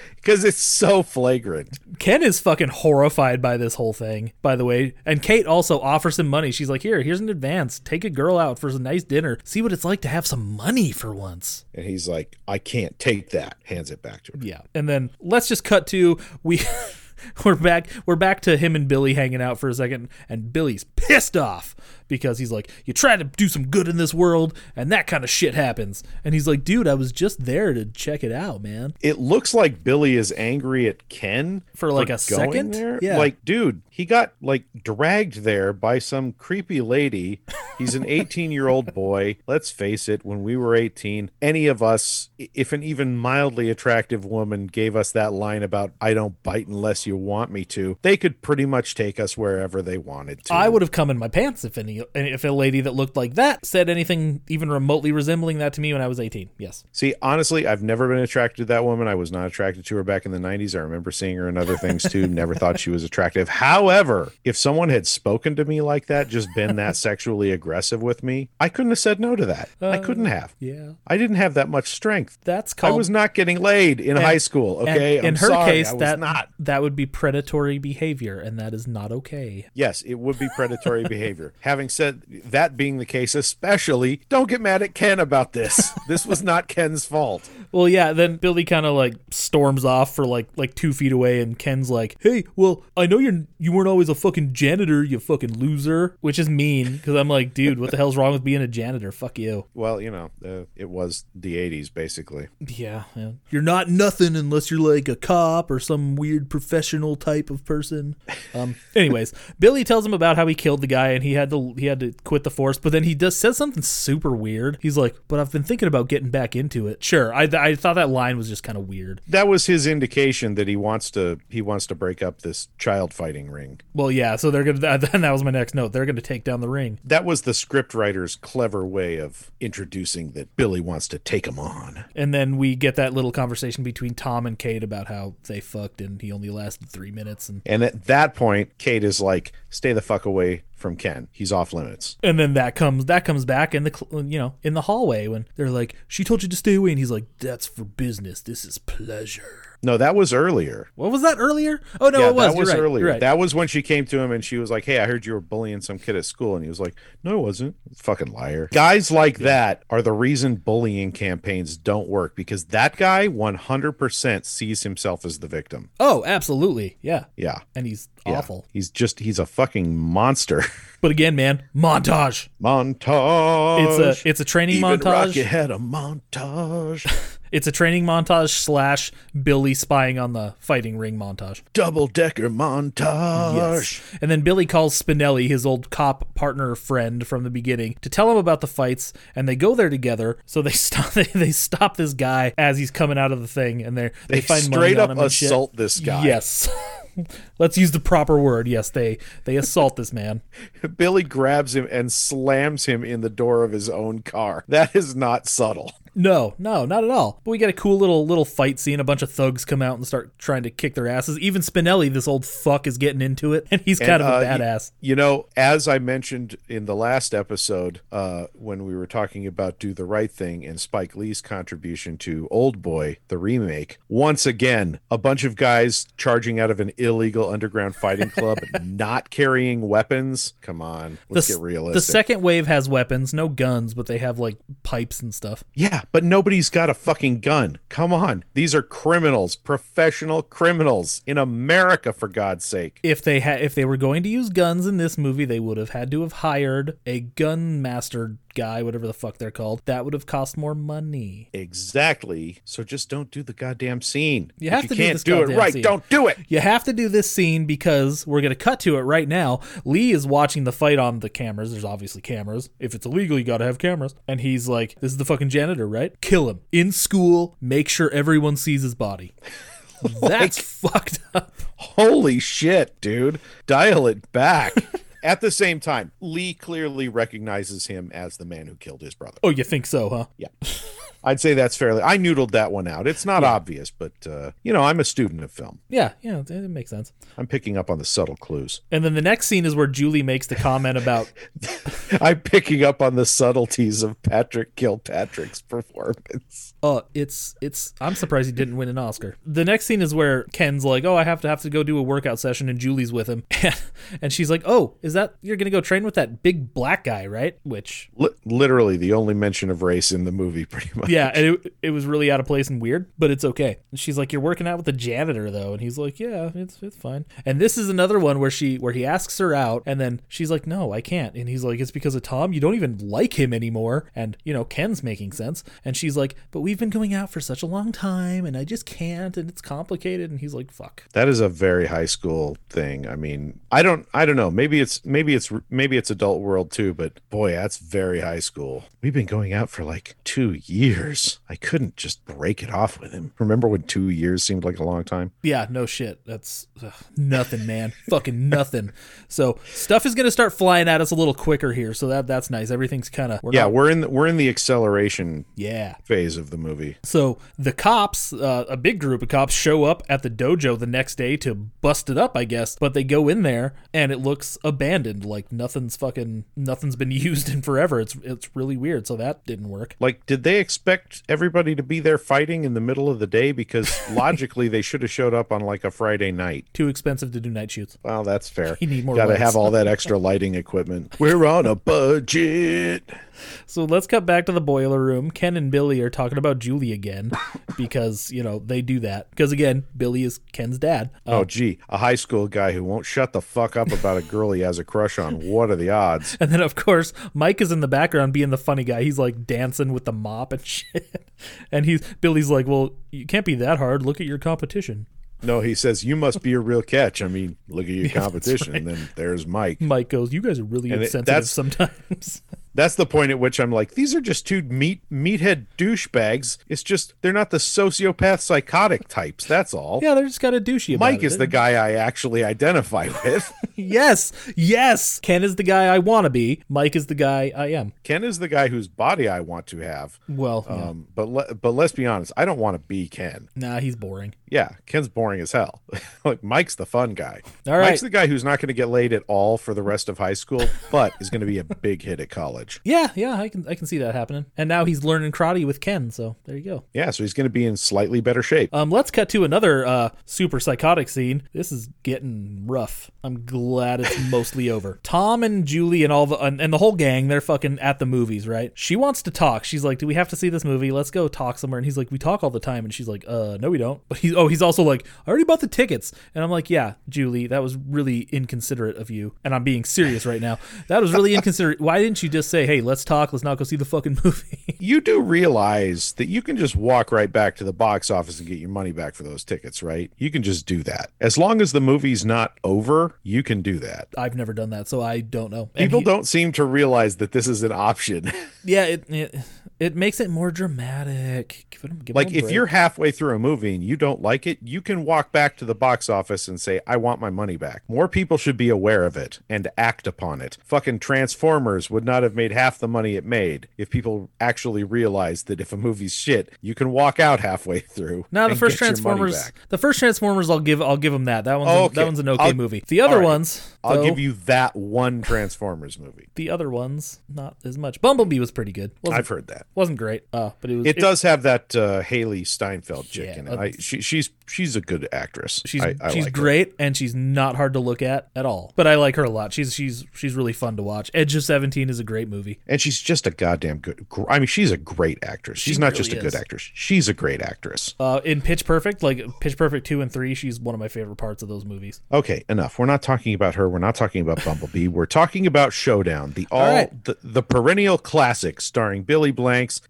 it's so flagrant. Ken is fucking horrified by this whole thing, by the way. And Kate also offers him money. She's like, "Here, here's an advance. Take a girl out for a nice dinner. See what it's like to have some money for once." And he's like, I can't take that. Hands it back to her. Yeah. And then let's just cut to we we're back we're back to him and Billy hanging out for a second and Billy's pissed off because he's like, You try to do some good in this world and that kind of shit happens. And he's like, dude, I was just there to check it out, man. It looks like Billy is angry at Ken For, like, a going second? There. Yeah. Like, dude, he got like dragged there by some creepy lady. He's an 18 year old boy. Let's face it, when we were 18, any of us, if an even mildly attractive woman gave us that line about "I don't bite unless you want me to," they could pretty much take us wherever they wanted to. I would have come in my pants if any if a lady that looked like that said anything even remotely resembling that to me when I was 18. Yes. See, honestly, I've never been attracted to that woman. I was not attracted to her back in the 90s. I remember seeing her in other things too. never thought she was attractive. However, if someone had spoken to me like that, just been that sexually aggressive with me, I couldn't have said no to that. I uh, couldn't have. Yeah. I didn't have that much strength. That's I was not getting laid in high school. and Okay. in I'm her sorry, case that not. that would be predatory behavior and that is not okay. Yes, it would be predatory behavior. Having said that being the case, especially, don't get mad at Ken about this. This was not Ken's fault. Well, yeah. Then Billy kind of like storms off for like like two feet away, and Ken's like, "Hey, well, I know you're you weren't always a fucking janitor, you fucking loser," which is mean because I'm like, dude, what the hell's wrong with being a janitor? Fuck you. Well, you know, uh, it was the 80s, basically. Yeah, yeah. You're not nothing unless you're like a cop or some weird professional type of person. Um. anyways, Billy tells him about how he killed the guy and he had to he had to quit the force, but then he does says something super weird. He's like, "But I've been thinking about getting back into it." Sure, I I thought that line was just kind of weird. that was his indication that he wants to he wants to break up this child fighting ring. Well, yeah. So they're gonna. Then that was my next note. They're gonna take down the ring. That was the scriptwriter's clever way of introducing that Billy wants to take him on. And then we get that little conversation between Tom and Kate about how they fucked and he only lasted three minutes. And And at that point, Kate is like, "Stay the fuck away from Ken. He's off limits." and then that comes that comes back in the you know in the hallway when they're like, she told you to stay away, and he's like, that's for business. This is pleasure. No, that was earlier. What was that earlier? Oh no, yeah, it was. that was right. earlier. Right. That was when she came to him and she was like, "Hey, I heard you were bullying some kid at school," and he was like, "No, it wasn't. Fucking liar." Guys like that are the reason bullying campaigns don't work because that guy 100% sees himself as the victim. oh, absolutely. Yeah. Yeah. And he's Yeah. awful. He's just he's a fucking monster. But again, man, montage. montage. It's a it's a training Even montage. Rocky had a montage. It's a training montage slash Billy spying on the fighting ring montage. Double decker montage. Yes. And then Billy calls Spinelli, his old cop partner friend from the beginning, to tell him about the fights, and they go there together. So they stop they, they stop this guy as he's coming out of the thing, and they they, find money straight on up him and shit. assault this guy. Yes. Let's use the proper word. Yes, they they assault this man. Billy grabs him and slams him in the door of his own car. That is not subtle. No, no, not at all. But we get a cool little little fight scene. A bunch of thugs come out and start trying to kick their asses. Even Spinelli, this old fuck, is getting into it, and he's kind And, of a uh, badass. You know, as I mentioned in the last episode, uh, when we were talking about Do the Right Thing and Spike Lee's contribution to Old Boy, the remake, once again, a bunch of guys charging out of an illegal underground fighting club, not carrying weapons. Come on, let's s- get realistic. the second wave has weapons, no guns, but they have like pipes and stuff. yeah, but nobody's got a fucking gun. Come on. These are criminals, professional criminals in America, for God's sake. If they had, if they were going to use guns in this movie, they would have had to have hired a gun master guy, whatever the fuck they're called. That would have cost more money. Exactly. So just don't do the goddamn scene. You If have you to do can't this do it right. scene. Don't do it. You have to do this scene because we're going to cut to it right now. Lee is watching the fight on the cameras. There's obviously cameras. If it's illegal, you got to have cameras. And he's like, This is the fucking janitor, right? Kill him. In school, make sure everyone sees his body. That's fucked up. Holy shit, dude. Dial it back. At the same time, Lee clearly recognizes him as the man who killed his brother. Oh, you think so, huh? Yeah. I'd say that's fairly. I noodled that one out. It's not obvious, but uh, you know, I'm a student of film. Yeah, yeah, it it makes sense. I'm picking up on the subtle clues. And then the next scene is where Julie makes the comment about I'm picking up on the subtleties of Patrick Kilpatrick's performance. Uh, it's it's. I'm surprised he didn't win an Oscar. The next scene is where Ken's like, "Oh, I have to have to go do a workout session," and Julie's with him, and she's like, "Oh, is that you're gonna go train with that big black guy, right?" Which, Li- literally the only mention of race in the movie, pretty much. yeah, and it it was really out of place and weird, but it's okay. And she's like, "You're working out with the janitor, though," and he's like, "Yeah, it's it's fine." And this is another one where she where he asks her out, and then she's like, "No, I can't," and he's like, "It's because of Tom. You don't even like him anymore." And you know, Ken's making sense, and she's like, "But we've been going out for such a long time, and I just can't, and it's complicated." And he's like, "Fuck." That is a very high school thing. I mean, I don't, I don't know. Maybe it's, maybe it's, maybe it's adult world too. But boy, that's very high school. We've been going out for like two years. I couldn't just break it off with him. Remember when two years seemed like a long time? Yeah, no shit. That's ugh, nothing, man. Fucking nothing. So stuff is gonna start flying at us a little quicker here. So that that's nice. Everything's kind of Yeah, we're in, the, we're in the acceleration yeah. phase of the movie. So the cops, uh, a big group of cops, show up at the dojo the next day to bust it up, I guess. But they go in there and it looks abandoned, like nothing's fucking nothing's been used in forever. It's it's really weird. So that didn't work. Like, did they expect everybody to be there fighting in the middle of the day? Because logically, they should have showed up on like a Friday night. Too expensive to do night shoots. Well, that's fair. You need more Got to have all that extra lighting equipment. We're on a budget. So let's cut back to the boiler room. Ken and Billy are talking about Julie again because you know they do that. Because again, Billy is Ken's dad. Oh, um, gee, a high school guy who won't shut the fuck up about a girl he has a crush on. What are the odds? And then, of course, Mike is in the background being the funny guy. He's like dancing with the mop and shit. And he's Billy's like, "Well, you can't be that hard. Look at your competition." No, he says, You must be a real catch. I mean, look at your competition. And then there's Mike. Mike goes, "You guys are really And it- insensitive that's- sometimes." That's the point at which I'm like, These are just two meat meathead douchebags. It's just, they're not the sociopath psychotic types. That's all. yeah, they're just kind of douchey. About it. Mike it. is the guy I actually identify with. yes, yes. Ken is the guy I want to be. Mike is the guy I am. Ken is the guy whose body I want to have. Well, yeah. Um, but le- but let's be honest, I don't want to be Ken. nah, he's boring. Yeah, Ken's boring as hell. like Mike's the fun guy. All right. Mike's the guy who's not going to get laid at all for the rest of high school, but is going to be a big hit at college. Yeah, yeah, I can I can see that happening. And now he's learning karate with Ken, so there you go. Yeah, so he's going to be in slightly better shape. Um, let's cut to another uh, super psychotic scene. This is getting rough. I'm glad it's mostly over. Tom and Julie and all the and, and the whole gang, they're fucking at the movies, right? She wants to talk. She's like, "Do we have to see this movie? Let's go talk somewhere." And he's like, "We talk all the time." And she's like, "Uh, no, we don't." But he's oh, he's also like, "I already bought the tickets." And I'm like, "Yeah, Julie, that was really inconsiderate of you." And I'm being serious right now. That was really inconsiderate. Why didn't you just say, "Hey, let's talk. Let's not go see the fucking movie"? You do realize that you can just walk right back to the box office and get your money back for those tickets, right? You can just do that. As long as the movie's not over, you can do that. I've never done that, so I don't know. People he- don't seem to realize that this is an option. Yeah, it, it It makes it more dramatic. Give it, give Like if you're halfway through a movie and you don't like it, you can walk back to the box office and say, "I want my money back." More people should be aware of it and act upon it. Fucking Transformers would not have made half the money it made if people actually realized that if a movie's shit, you can walk out halfway through. No, the first Transformers. The first Transformers, I'll give. I'll give them that. That one's Oh, a, okay. that one's an okay I'll- movie. The other right. ones, I'll though, give you that one Transformers movie. the other ones. Not as much. Bumblebee was pretty good. Wasn't, I've heard that. Wasn't great. Uh, but it was. It does have that uh, Hailee Steinfeld chick Yeah, in it. uh, I, she, she's she's a good actress. She's I, I she's like her. great and she's not hard to look at at all. But I like her a lot. She's she's she's really fun to watch. Edge of Seventeen is a great movie. and she's just a goddamn good. gr- I mean, she's a great actress. She's She not really just a good actress. She's a great actress. Uh, in Pitch Perfect, like Pitch Perfect two and three, she's one of my favorite parts of those movies. Okay, enough. We're not talking about her. We're not talking about Bumblebee. We're talking about Showdown, the all, right. the, the perennial classic starring Billy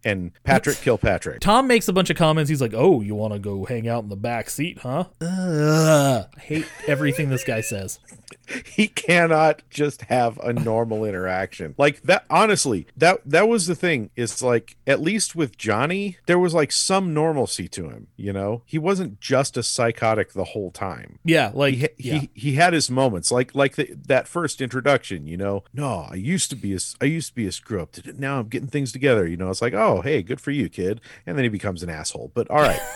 And Patrick Kilpatrick. Tom makes a bunch of comments. He's like, "Oh, you want to go hang out in the back seat, huh?" Ugh. I hate everything this guy says. he cannot just have a normal interaction like that honestly that that was the thing is like at least with johnny there was like some normalcy to him you know he wasn't just a psychotic the whole time Yeah, like he, yeah. he he had his moments like like the, that first introduction you know no i used to be a i used to be a screw up now i'm getting things together you know it's like oh hey good for you kid. And then he becomes an asshole. But all right.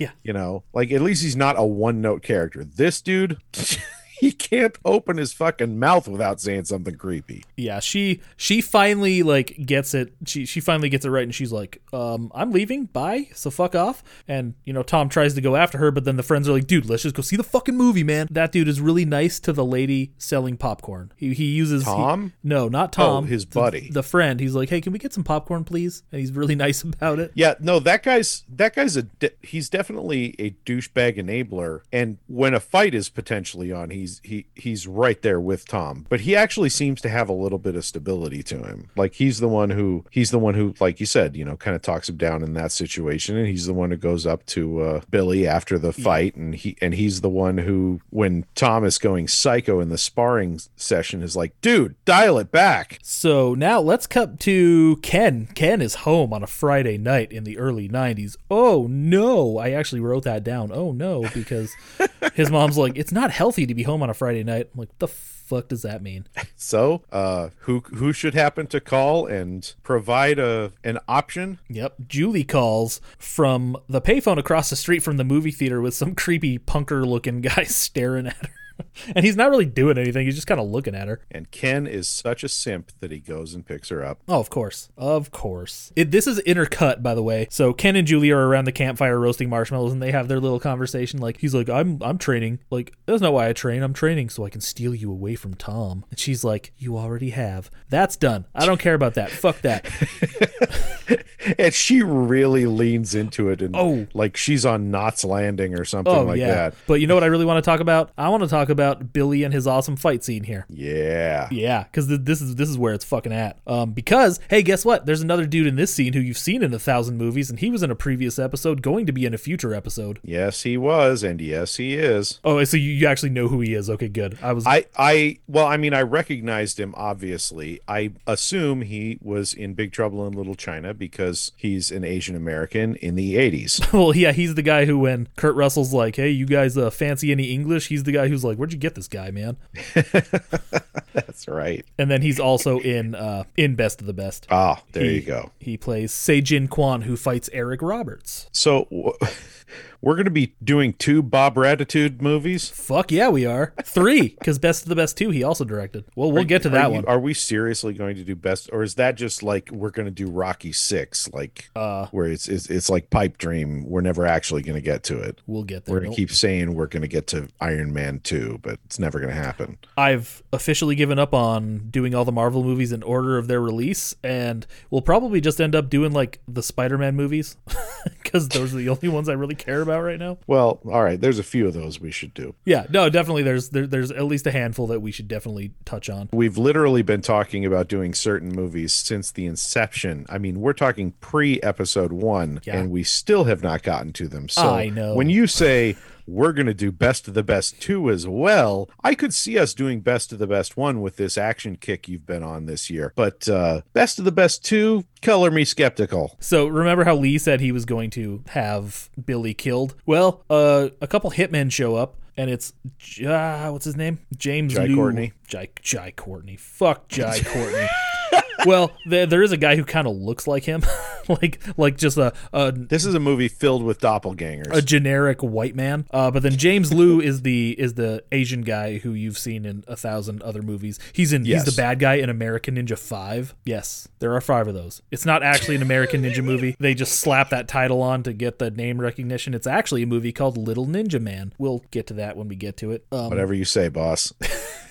Yeah. you know like at least he's not a one note character. This dude he can't open his fucking mouth without saying something creepy. Yeah she she finally like gets it. She she finally gets it right and she's like um i'm leaving. Bye. So fuck off. And you know tom tries to go after her but then the friends are like dude let's just go see the fucking movie man. That dude is really nice to the lady selling popcorn. He, he uses he- Tom? no not tom. Oh, his buddy. the friend. He's like hey can we get some popcorn please? And he's really nice about it. Yeah no that guy's that guy's a he's definitely a douchebag enabler and when a fight is potentially on he's he he's right there with tom but he actually seems to have a little bit of stability to him like he's the one who he's the one who like you said you know kind of talks him down in that situation and he's the one who goes up to uh, billy after the fight and he and he's the one who when tom is going psycho in the sparring session is like dude dial it back So now let's cut to Ken. Ken is home on a Friday night in the early 90s. Oh no. I actually wrote that down. Oh no, because his mom's like, it's not healthy to be home on a Friday night. I'm like, the fuck does that mean? So, uh, who who should happen to call and provide a an option? Yep. Julie calls from the payphone across the street from the movie theater with some creepy punker looking guy staring at her. And he's not really doing anything. He's just kind of looking at her. And Ken is such a simp that he goes and picks her up. Oh, of course. Of course. It, this is intercut, by the way. So Ken and Julie are around the campfire roasting marshmallows and they have their little conversation. Like he's like, I'm I'm training. Like, that's not why I train. I'm training so I can steal you away from Tom. And she's like, You already have. That's done. I don't care about that. Fuck that. And she really leans into it and Oh. like she's on Knots Landing or something Oh like yeah. that. But you know what I really want to talk about? I want to talk about Billy and his awesome fight scene here. Yeah. Yeah, because th- this is this is where it's fucking at. Um, because hey, guess what? There's another dude in this scene who you've seen in a thousand movies, and he was in a previous episode, going to be in a future episode. Yes, he was, and yes, he is. Oh, so you, you actually know who he is? Okay, good. I was. I, I, well, I mean, I recognized him obviously. I assume he was in Big Trouble in Little China because he's an Asian American in the 80s. well, yeah, he's the guy who, when Kurt Russell's like, "Hey, you guys uh, fancy any English?" He's the guy who's like, "Where'd you get this guy, man?" That's right. And then he's also in uh, in Best of the Best. Ah, there He- you go. He plays Sejin Kwan, who fights Eric Roberts. So w- we're going to be doing two Bob Ratitude movies. Fuck yeah, we are three because Best of the Best two he also directed. Well, we'll get to that you- one. Are we seriously going to do best, or is that just like we're going to do Rocky Six, like Uh, where it's, it's it's like pipe dream? We're never actually going to get to it. We'll get there. We're going to keep saying we're going to get to Iron Man Two, but it's never going to happen. I've officially given up on doing all the Marvel movies in order of their release, and we'll probably just end up doing like the Spider-Man movies because those are the only ones I really care about right now. Well, all right. There's a few of those we should do. Yeah, no, definitely. There's there, there's at least a handful that we should definitely touch on. We've literally been talking about doing certain movies since the inception. I mean, we're talking pre episode one, Yeah. and we still have not gotten to them. So I know. when you say we're going to do Best of the Best 2 as well. I could see us doing Best of the Best 1 with this action kick you've been on this year. But uh, Best of the Best 2, color me skeptical. So remember how Lee said he was going to have Billy killed? Well, uh, a couple hitmen show up. And it's uh, what's his name? James Jai Lew. Courtney. Jai, Jai Courtney. Fuck Jai Courtney. Well, there, there is a guy who kind of looks like him, like like just a, a This is a movie filled with doppelgangers. a generic white man. Uh, but then James Lew is the is the Asian guy who you've seen in a thousand other movies. He's in Yes. he's the bad guy in American Ninja Five. Yes, there are five of those. It's not actually an American Ninja movie. They just slap that title on to get the name recognition. It's actually a movie called Little Ninja Man. We'll get to that when we get to it. Um, Whatever you say, boss.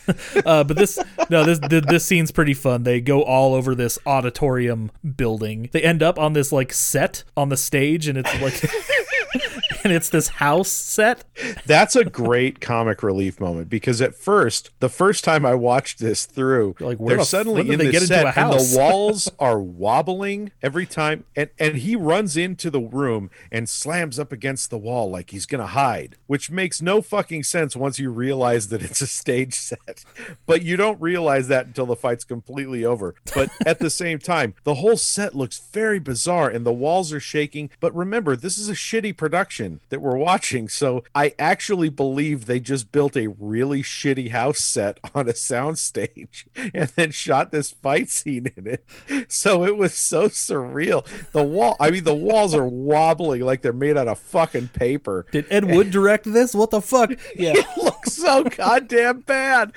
uh, but this no this th- this scene's pretty fun. They go all over this auditorium building. They end up on this like set on the stage, and it's like. And it's this house set. That's a great comic relief moment because at first, the first time I watched this through, You're like, they're the suddenly in they into set and the walls are wobbling every time, and and he runs into the room and slams up against the wall like he's gonna hide, which makes no fucking sense once you realize that it's a stage set. But you don't realize that until the fight's completely over. But at the same time, the whole set looks very bizarre and the walls are shaking. But remember, this is a shitty production that we're watching. So I actually believe they just built a really shitty house set on a soundstage and then shot this fight scene in it. So it was so surreal. The wall, I mean, the walls are wobbling like they're made out of fucking paper. Did Ed Wood direct this? What the fuck? Yeah. So goddamn bad.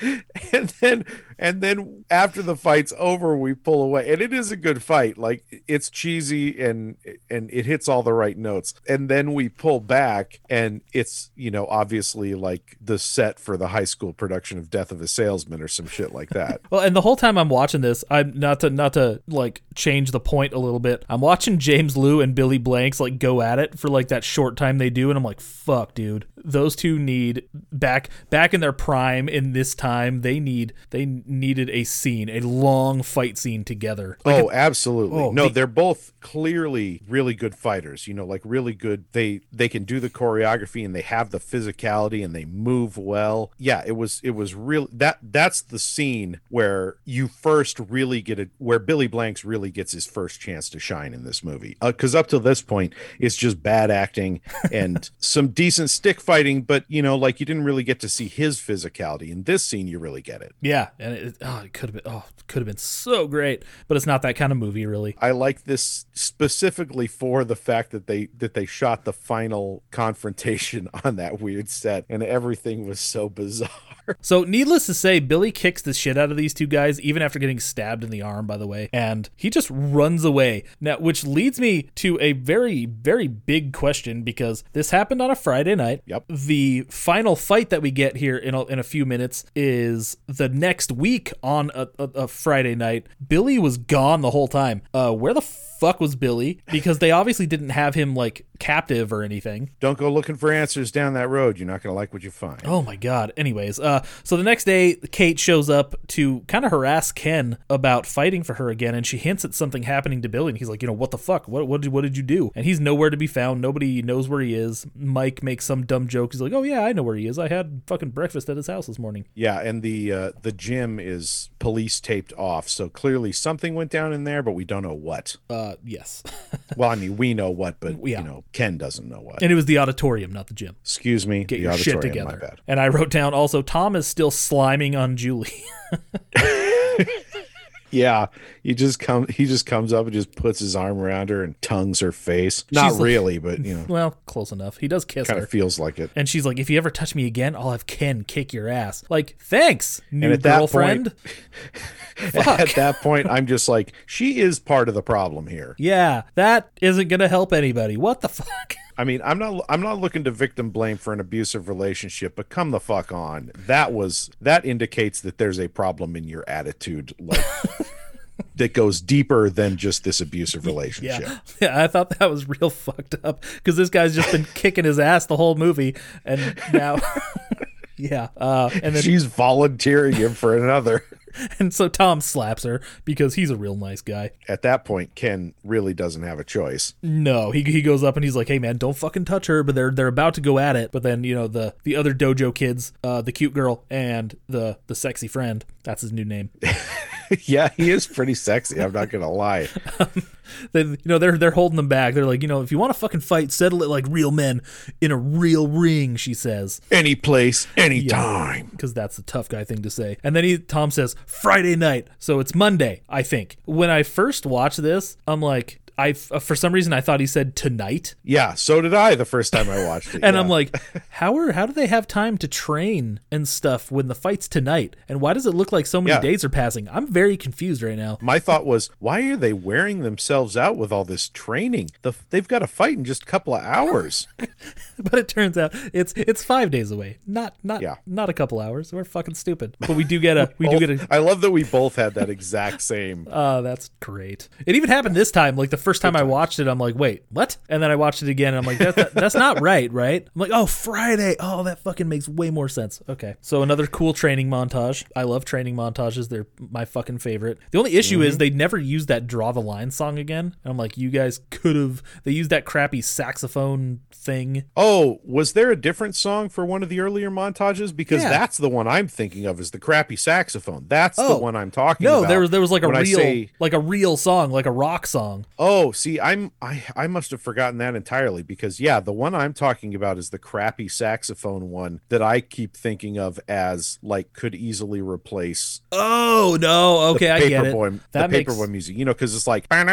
And then and then after the fight's over, we pull away. And it is a good fight. Like it's cheesy and and it hits all the right notes. And then we pull back and it's, you know, obviously like the set for the high school production of Death of a Salesman or some shit like that. Well, and the whole time I'm watching this, I'm not to not to like change the point a little bit. I'm watching James Lew and Billy Blanks like go at it for like that short time they do, and I'm like, fuck, dude. Those two need back back in their prime in this time. They need they needed a scene, a long fight scene together. Like oh, absolutely. oh, no, the- they're both clearly really good fighters. You know, like really good. They they can do the choreography and they have the physicality and they move well. Yeah, it was it was real. That that's the scene where you first really get it. Where Billy Blanks really gets his first chance to shine in this movie. Uh, because up till this point, it's just bad acting and some decent stick fighting, but you know, like you didn't really get to see his physicality. In this scene, you really get it. yeah, and it, oh, it could have been oh, could have been so great, but it's not that kind of movie, really. I like this specifically for the fact that they that they shot the final confrontation on that weird set and everything was so bizarre. So, needless to say, Billy kicks the shit out of these two guys, even after getting stabbed in the arm, by the way, and he just runs away. Now, which leads me to a very, very big question because this happened on a Friday night. Yep. The final fight that we get here in a, in a few minutes is the next week on a, a, a Friday night. Billy was gone the whole time. Uh, where the fuck was Billy? Because they obviously didn't have him like captive or anything. Don't go looking for answers down that road. You're not going to like what you find. Oh my god. Anyways, uh so the next day Kate shows up to kind of harass Ken about fighting for her again and she hints at something happening to Billy and he's like, "You know, what the fuck? What what did, what did you do?" And he's nowhere to be found. Nobody knows where he is. Mike makes some dumb joke. He's like, "Oh yeah, I know where he is. I had fucking breakfast at his house this morning." Yeah, and the uh, the gym is police taped off, so clearly something went down in there, but we don't know what. Uh Uh, yes. Well, I mean, we know what, but Yeah. you know, Ken doesn't know what. and it was the auditorium, not the gym. Excuse me, Get the your shit together. bad. And I wrote down also Tom is still sliming on Julie. Yeah, he just come he just comes up and just puts his arm around her and tongues her face. Not like- really, but you know, well, close enough. He does kiss kind her. of feels like it. And she's like, if you ever touch me again, I'll have Ken kick your ass. Like, thanks, new at that girlfriend. At that point, I'm just like, she is part of the problem here. yeah, that isn't gonna help anybody. What the fuck? I mean, I'm not I'm not looking to victim blame for an abusive relationship, but come the fuck on. That was that indicates that there's a problem in your attitude, like that goes deeper than just this abusive relationship. Yeah, yeah. I thought that was real fucked up because this guy's just been kicking his ass the whole movie, and now, yeah. Uh, and then She's volunteering him for another. and so Tom slaps her because he's a real nice guy. At that point, Ken really doesn't have a choice. No, he, he goes up and he's like, "Hey man, don't fucking touch her." But they're they're about to go at it. But then you know the the other dojo kids, uh, the cute girl and the the sexy friend. That's his new name. yeah, he is pretty sexy. I'm not gonna lie. Then you know they're they're holding them back. They're like, you know, if you want to fucking fight, settle it like real men in a real ring. She says, Any place, any time. because that's the tough guy thing to say. And then he Tom says Friday night, so it's Monday. I think when I first watched this, I'm like. I, uh, for some reason, I thought he said tonight, Yeah, so did I the first time I watched it. and yeah. I'm like, how are how do they have time to train and stuff when the fight's tonight? And why does it look like so many Yeah. days are passing? I'm very confused right now. my thought was, why are they wearing themselves out with all this training? The, they've got a fight in just a couple of hours. But it turns out it's it's five days away, not not Yeah. not a couple hours. We're fucking stupid. But we do get a we do Both- get a I love that we both had that exact same. Oh, that's great. It even happened this time. Like the first time I watched it, I'm like, wait, what? And then I watched it again, and I'm like, that, that, that's not right, right? I'm like, oh, Friday. Oh, that fucking makes way more sense. Okay. So another cool training montage. I love training montages. They're my fucking favorite. The only issue is mhm. they never used that draw the line song again. And I'm like, you guys could have. They used that crappy saxophone thing. Oh, was there a different song for one of the earlier montages? Because Yeah. that's the one I'm thinking of is the crappy saxophone. That's Oh. the one I'm talking No, about. No, there was there was like a real say- like a real song, like a rock song. Oh, Oh, see, I'm I I must have forgotten that entirely because yeah, the one I'm talking about is the crappy saxophone one that I keep thinking of as like could easily replace Oh no, okay, I get it. Paperboy That the makes Paperboy music, you know, because it's like yeah,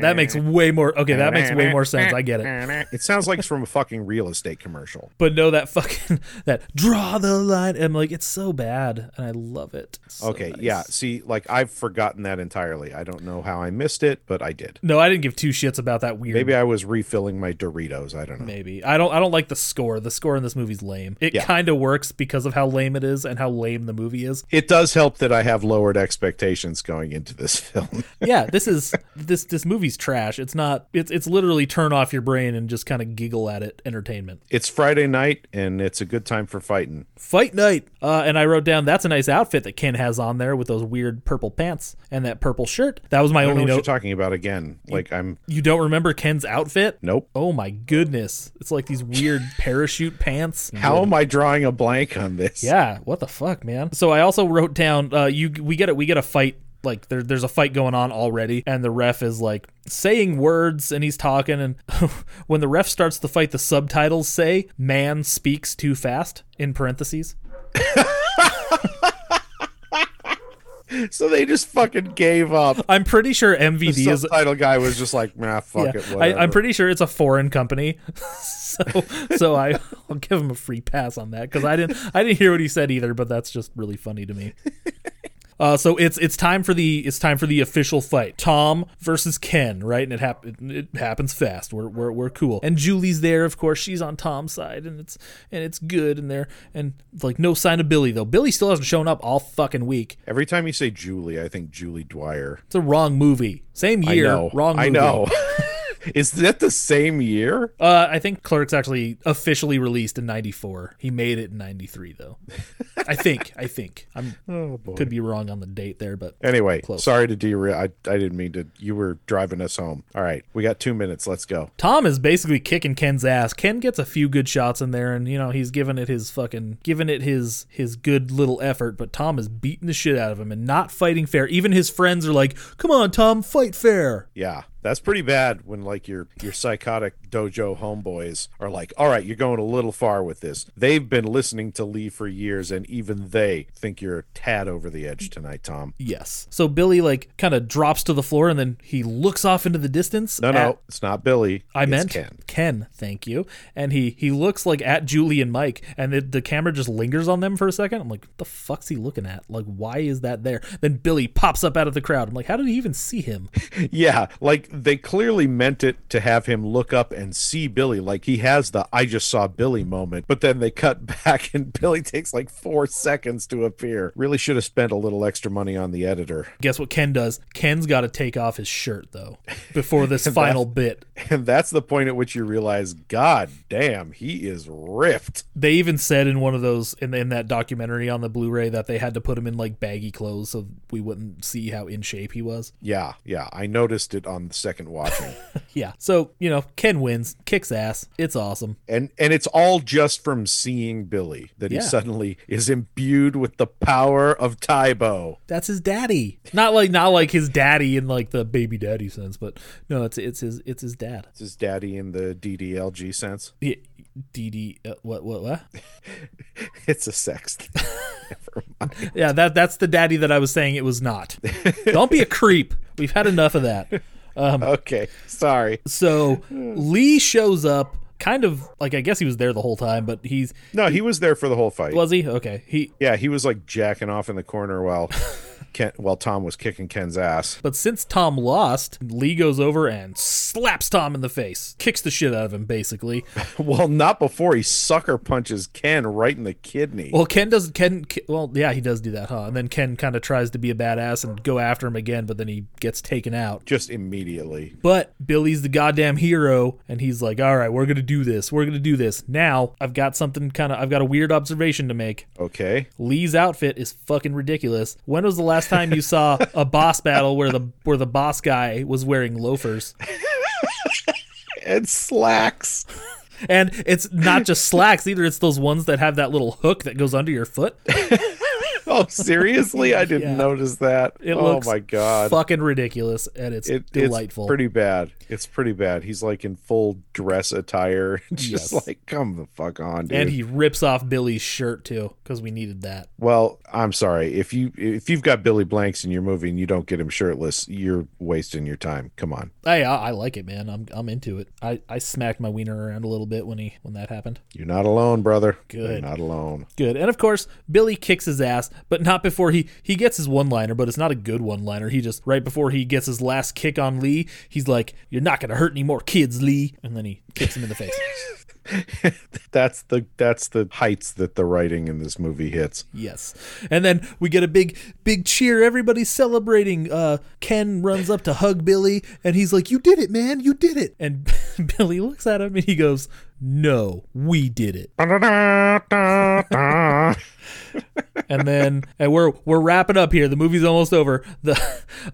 that makes way more. Okay, that makes way more sense. I get it. It sounds like it's from a fucking real estate commercial. But no, that fucking that draw the line. I'm like, it's so bad, and I love it. It's so Okay, nice. yeah. See, like I've forgotten that entirely. I don't know how I missed it, but I did. No, I didn't give two shits about that weird. Maybe I was refilling my Doritos. I don't know. Maybe I don't. I don't like the score. The score in this movie's lame. It Yeah. kind of works because of how lame it is and how lame the movie is. It does help that I have lowered expectations going into this film. Yeah, this is this this movie's trash. It's not. It's it's literally turn off your brain and just kind of giggle at it. Entertainment. it's Friday night and it's a good time for fighting. Fight night. Uh, and I wrote down that's a nice outfit that Ken has on there with those weird purple pants and that purple shirt. That was my I don't know only what you're note. talking about again. Like I'm You don't remember Ken's outfit? nope. Oh my goodness. It's like these weird parachute pants. How am I drawing a blank on this? Yeah, what the fuck, man? So I also wrote down uh you we get it we get a fight like there, there's a fight going on already and the ref is like saying words and he's talking and when the ref starts the fight the subtitles say man speaks too fast in parentheses So they just fucking gave up. i'm pretty sure The mvd is subtitle guy was just like, nah, fuck yeah, it. I, Whatever. I'm pretty sure it's a foreign company, so so I, I'll give him a free pass on that because I didn't I didn't hear what he said either, but that's just really funny to me. Uh, so it's it's time for the it's time for the official fight. Tom versus Ken, right? And it hap- it, it happens fast. We're, we're we're cool. And Julie's there, of course. She's on Tom's side, and it's and it's good. And there and like no sign of Billy though. Billy still hasn't shown up all fucking week. Every time you say Julie, I think Julie Dwyer. It's a wrong movie. Same year, I know. wrong. Movie. I know. Is that the same year? Uh, I think Clerks actually officially released in '94. He made it in '93, though. I think. I think. I'm Oh boy. could be wrong on the date there, but Anyway, Close. sorry to derail. I, I didn't mean to. You were driving us home. All right, we got two minutes. Let's go. Tom is basically kicking Ken's ass. Ken gets a few good shots in there, and you know he's giving it his fucking giving it his his good little effort. But Tom is beating the shit out of him and not fighting fair. Even his friends are like, "Come on, Tom, fight fair." Yeah, that's pretty bad when like your your psychotic dojo homeboys are like, "All right, you're going a little far with this." They've been listening to Lee for years, and even they think you're a tad over the edge tonight, Tom. Yes. So Billy like kind of drops to the floor, and then he looks off into the distance. No, at- no, it's not Billy. I meant Ken. Ken. Thank you. And he he looks like at Julie and Mike, and the, the camera just lingers on them for a second. I'm like, what the fuck's he looking at? Like, why is that there? Then Billy pops up out of the crowd. I'm like, how did he even see him? Yeah, like they clearly meant it to have him look up and see Billy. Like he has the I just saw Billy moment, but then they cut back and Billy takes like four seconds to appear. Really should have spent a little extra money on the editor. Guess what Ken does? Ken's got to take off his shirt though before this final bit. And that's the point at which you realize, God damn, he is ripped. They even said in one of those in, in that documentary on the Blu-ray that they had to put him in like baggy clothes so we wouldn't see how in shape he was. Yeah, yeah, I noticed it on the second watching, Yeah. So, you know, Ken wins, kicks ass. It's awesome. and and it's all just from seeing Billy that he suddenly is imbued with the power of Tae Bo. That's his daddy. Not like not like his daddy in like the baby daddy sense, but no, it's it's his it's his dad. It's his daddy in the DDLG sense. Yeah, DD uh, what what what? It's a sex. thing. Never mind. Yeah, that that's the daddy that I was saying it was not. Don't be a creep. We've had enough of that. Okay, sorry. So Lee shows up kind of like I guess he was there the whole time, but he's No, he was there for the whole fight. was he? Okay. He Yeah, he was like jacking off in the corner while Ken, while Tom was kicking Ken's ass. but since Tom lost, Lee goes over and slaps Tom in the face. Kicks the shit out of him basically. Well, not before he sucker punches Ken right in the kidney. Well, Ken does Ken well, yeah, he does do that, huh? And then Ken kind of tries to be a badass and go after him again, but then he gets taken out. just immediately. But Billy's the goddamn hero, and he's like, "All right, we're gonna do this. We're gonna do this." Now, I've got something kind of. I've got a weird observation to make. Okay. Lee's outfit is fucking ridiculous. When was the last time you saw a boss battle where the where the boss guy was wearing loafers? And slacks. And it's not just slacks either. It's those ones that have that little hook that goes under your foot. Oh, seriously? I didn't Yeah. notice that. It oh looks my god. Fucking ridiculous, and it's It, delightful. It's pretty bad. It's pretty bad. He's like in full dress attire. Just Yes. like, come the fuck on, dude. and he rips off Billy's shirt too because we needed that. well, I'm sorry. If you if you've got Billy Blanks in your movie and you don't get him shirtless, you're wasting your time. Come on. Hey, I, I like it, man. I'm I'm into it. I, I smacked my wiener around a little bit when he when that happened. You're not alone, brother. Good. You're not alone. Good. And of course, Billy kicks his ass, but not before he he gets his one liner, but it's not a good one liner. He just right before he gets his last kick on Lee, he's like, "You're not gonna hurt any more kids, Lee," and then he kicks him in the face. That's the that's the heights that the writing in this movie hits. Yes. And then we get a big, big cheer. Everybody's celebrating. Uh, Ken runs up to hug Billy and he's like, You did it, man. You did it. And Billy looks at him and he goes, No, we did it. And then and we're we're wrapping up here. The movie's almost over. The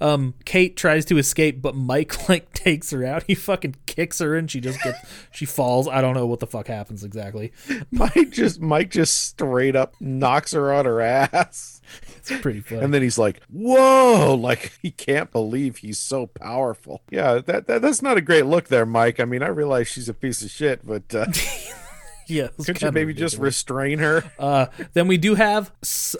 um Kate tries to escape, but Mike like takes her out. He fucking kicks her and she just gets she falls. I don't know what the fuck happens exactly. Mike just Mike just straight up knocks her on her ass. It's pretty funny. And then he's like, "Whoa!" Like he can't believe he's so powerful. Yeah, that, that that's not a great look there, Mike. I mean, I realize she's a piece of shit, but uh, yeah, could you maybe just restrain her? Uh, then we do have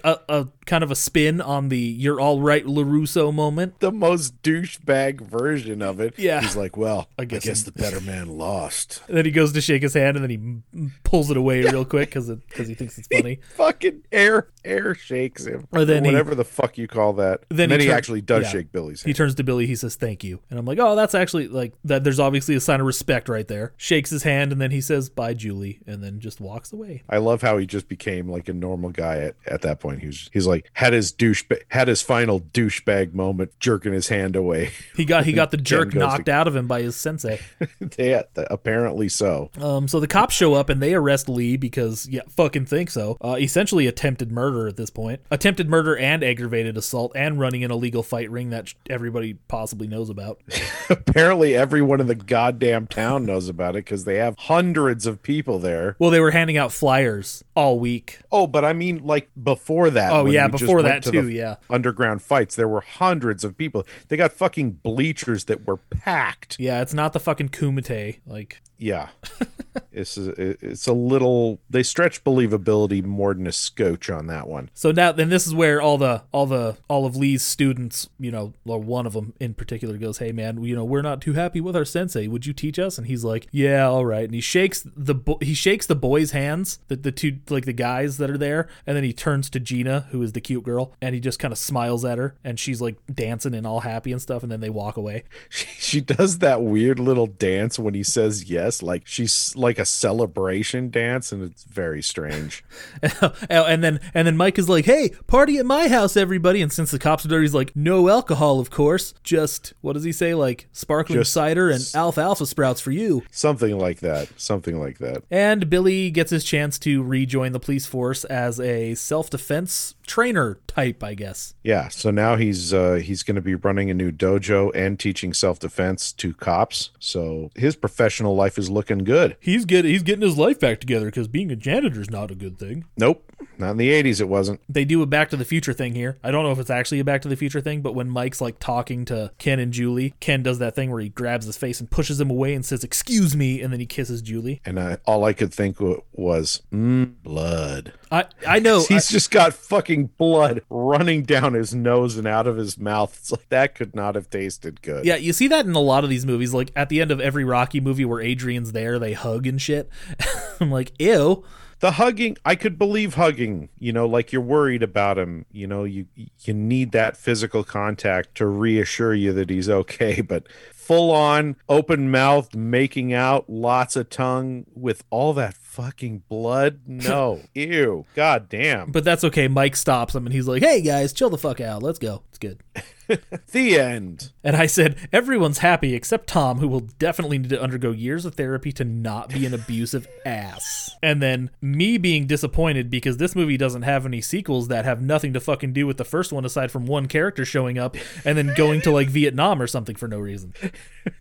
a kind of a spin on the "You're all right, Larusso" moment. The most douchebag version of it. Yeah. he's like, "Well, I guess guess, I'm- the better man lost." And then he goes to shake his hand, and then he pulls it away real quick because because he thinks it's funny. Fucking air air shakes him, Or then he- whatever the fuck you call that. Then Then, he he, actually does yeah. shake Billy's He turns to Billy. He says, "Thank you," and I'm like, "Oh, that's actually like that." There's obviously a sign of respect right there. Shakes his hand, and then he says, "Bye, Julie," and then just walks away. I love how he just became like a normal guy at, at that point. He was he's like had his douche had his final douchebag moment, jerking his hand away. He got he got the jerk goes to- knocked out of him by his sensei. yeah, apparently so. Um, so the cops show up and they arrest Lee because, yeah, fucking think so. Uh, essentially attempted murder at this point. Attempted murder and aggravated assault and running an illegal fight ring that everybody possibly knows about. apparently everyone in the goddamn town knows about it because they have hundreds of people there. Well, they were handing out flyers all week. Oh, but I mean, like before that. Oh, yeah, before that to too, yeah. Underground fights. There were hundreds of people. They got fucking bleachers that were packed. Yeah, it's not the fucking Kumite. Like, Yeah, it's a, it's a little. They stretch believability more than a scotch on that one. so now then this is where all the all the all of Lee's students, you know, or one of them in particular goes, "Hey man, you know, we're not too happy with our sensei. Would you teach us?" And he's like, "Yeah, all right." And he shakes the bo- he shakes the boys' hands, the the two like the guys that are there, and then he turns to Gina, who is the cute girl, and he just kind of smiles at her, and she's like dancing and all happy and stuff, and then they walk away. She, she does that weird little dance when he says yes, like she's like a celebration dance, and it's very strange. and then and then Mike is like, "Hey, party at my house, everybody!" And since the cops are there, he's like, "No alcohol, of course. Just what does he say? Like sparkling Just cider and alfalfa sprouts for you." Something like that. Something like that. And Billy gets his chance to rejoin the police force as a self-defense trainer type, I guess. Yeah. So now he's uh, he's going to be running a new dojo and teaching self defense to cops. So his professional life is looking good. He's get he's getting his life back together because being a janitor is not a good thing. Nope. Not in the 80s, it wasn't. They do a Back to the Future thing here. I don't know if it's actually a Back to the Future thing, but when Mike's like talking to Ken and Julie, Ken does that thing where he grabs his face and pushes him away and says, "Excuse me," and then he kisses Julie. And I, all I could think was, mm, blood. I I know. He's just got fucking blood running down his nose and out of his mouth. It's like that could not have tasted good. Yeah, you see that in a lot of these movies. Like at the end of every Rocky movie where Adrian's there, they hug and shit. I'm like, ew. The hugging, I could believe hugging, you know, like you're worried about him, you know, you you need that physical contact to reassure you that he's okay, but full on open mouthed making out, lots of tongue with all that fucking blood? No. Ew. God damn. But that's okay. Mike stops him and he's like, hey guys, chill the fuck out. Let's go. It's good. the end. And I said, everyone's happy except Tom, who will definitely need to undergo years of therapy to not be an abusive ass. And then me being disappointed because this movie doesn't have any sequels that have nothing to fucking do with the first one aside from one character showing up and then going to like Vietnam or something for no reason.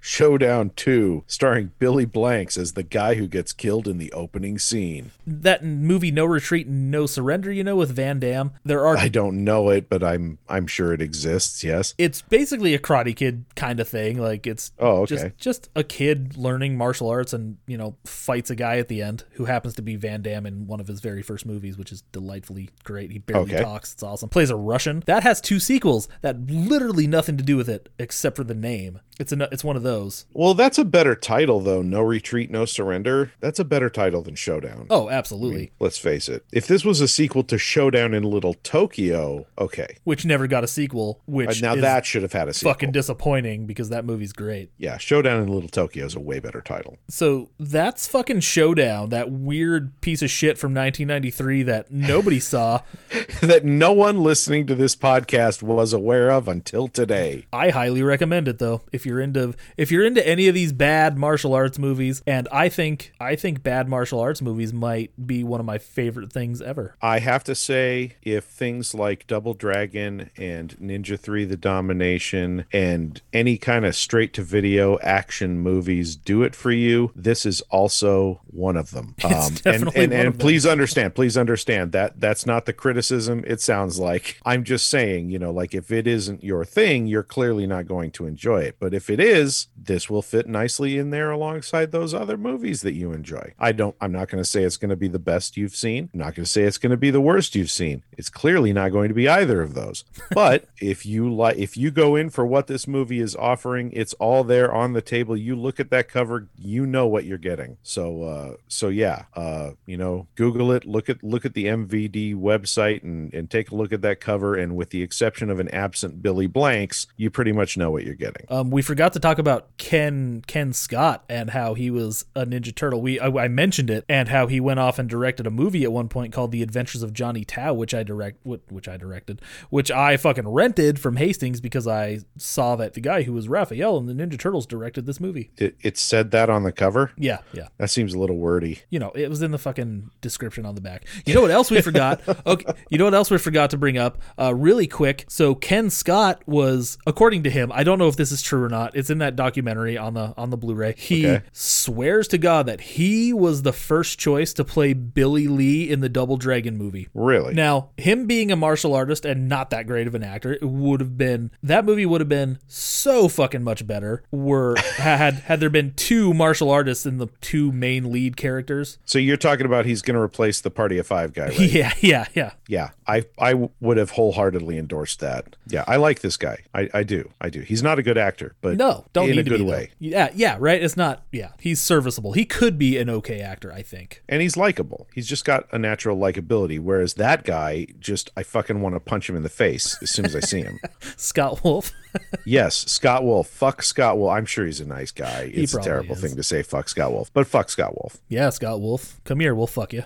Showdown 2, starring Billy Blanks as the guy who gets killed in the opening scene. That movie No Retreat, No Surrender, you know, with Van Damme. There are I don't know it, but I'm I'm sure it exists. Yes. it's basically a karate kid kind of thing. Like it's Oh, okay. just just a kid learning martial arts and you know fights a guy at the end who happens to be Van Damme in one of his very first movies, which is delightfully great. He barely Okay. talks. It's awesome. Plays a Russian that has two sequels that literally nothing to do with it except for the name. It's a it's one of those. Well, that's a better title though. No retreat, no surrender. That's a better title than Showdown. Oh, absolutely. Let's face it. If this was a sequel to Showdown in Little Tokyo, okay. Which never got a sequel. Which Uh, now is that should have had a sequel. fucking disappointing because that movie's great. yeah, Showdown in Little Tokyo is a way better title. So that's fucking Showdown, that weird piece of shit from 1993 that nobody saw. that no one listening to this podcast was aware of until today. I highly recommend it though. If you're into if you're into any of these bad martial arts movies, and I think I think bad martial arts movies might be one of my favorite things ever. I have to say, if things like Double Dragon and Ninja 3 The Domination and any kind of straight to video action movies do it for you, this is also one of them. Um, and and, and of them. please understand, please understand that that's not the criticism it sounds like. I'm just saying, you know, like if it isn't your thing, you're clearly not going to enjoy it. But if it is, this will fit nicely in there alongside those other movies that you enjoy. I don't I'm not going to say it's going to be the best you've seen. I'm not going to say it's going to be the worst you've seen. It's clearly not going to be either of those. But if you like if you go in for what this movie is offering, it's all there on the table. You look at that cover, you know what you're getting. So uh so yeah, uh you know, Google it, look at look at the MVD website and and take a look at that cover and with the exception of an absent Billy Blanks, you pretty much know what you're getting. Um, we forgot to talk about Ken Kenn Scott and how he was a Ninja Turtle. We I, I mentioned it and how he went off and directed a movie at one point called The Adventures of Johnny Tao, which I direct which I directed, which I fucking rented from Hastings because I saw that the guy who was Raphael in the Ninja Turtles directed this movie. It, it said that on the cover. Yeah, yeah. That seems a little wordy. You know, it was in the fucking description on the back. You know what else we forgot? Okay, you know what else we forgot to bring up? Uh, really quick. So Kenn Scott was, according to him, I don't know if this is true or not. It's in that documentary on the on the Blu-ray. He Okay. swears to God that he was the first choice to play Billy Lee in the Double Dragon movie. Really? Now, him being a martial artist and not that great of an actor. It would have been that movie would have been so fucking much better. Were had had there been two martial artists in the two main lead characters. So you're talking about he's going to replace the Party of Five guy, right? Yeah, yeah, yeah. Yeah, I I would have wholeheartedly endorsed that. Yeah, I like this guy. I, I do. I do. He's not a good actor, but No, don't in need a to good be, though. way. Yeah, yeah, right. It's not. Yeah, he's serviceable. He could be an okay actor, I think. And he's likable. He's just got a natural likability. Whereas that guy, just I fucking want to punch him in the face as soon as I see him. Scott Wolf. yes, Scott Wolf. Fuck Scott Wolf. I'm sure he's a nice guy. It's a terrible is. thing to say. Fuck Scott Wolf, but fuck Scott Wolf. yeah, Scott Wolf. Come here, we'll fuck you.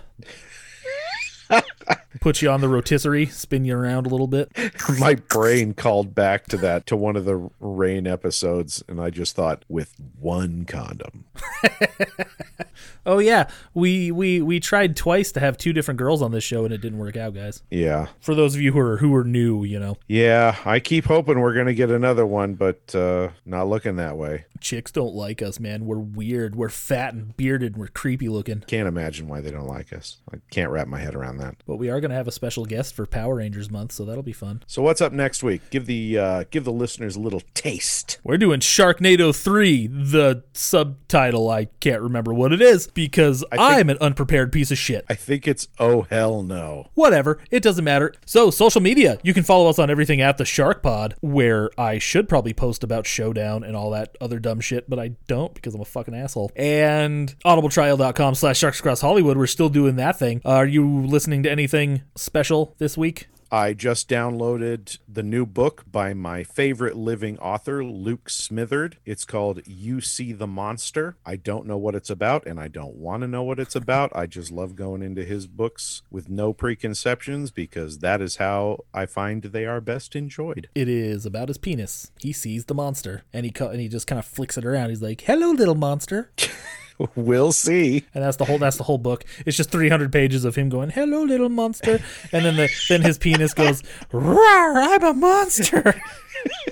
Put you on the rotisserie, spin you around a little bit. My brain called back to that to one of the rain episodes, and I just thought with one condom. Oh yeah, we we we tried twice to have two different girls on this show and it didn't work out, guys. Yeah, For those of you who are who are new, you know, yeah. I keep hoping we're gonna get another one, but uh, not looking that way. chicks don't like us, man. We're weird. We're fat and bearded and we're creepy looking. Can't imagine why they don't like us. I can't wrap my head around that. But we are gonna have a special guest for Power Rangers month, so that'll be fun. So what's up next week? Give the uh, give the listeners a little taste. We're doing Sharknado 3. The subtitle, I can't remember what it is because I'm an unprepared piece of shit. I think it's oh hell no. Whatever, it doesn't matter. So, social media. You can follow us on everything at the Shark Pod, where I should probably post about Showdown and all that other dumb shit, but I don't because I'm a fucking asshole. And audibletrial.com slash sharks across Hollywood. We're still doing that thing. Are you listening to anything special this week? I just downloaded the new book by my favorite living author, Luke Smitherd. It's called You See the Monster. I don't know what it's about and I don't want to know what it's about. I just love going into his books with no preconceptions because that is how I find they are best enjoyed. It is about his penis. He sees the monster and he co- and he just kind of flicks it around. He's like, "Hello, little monster." we'll see. and that's the whole that's the whole book. It's just 300 pages of him going, "Hello, little monster," and then the then his penis goes, "Rawr, I'm a monster."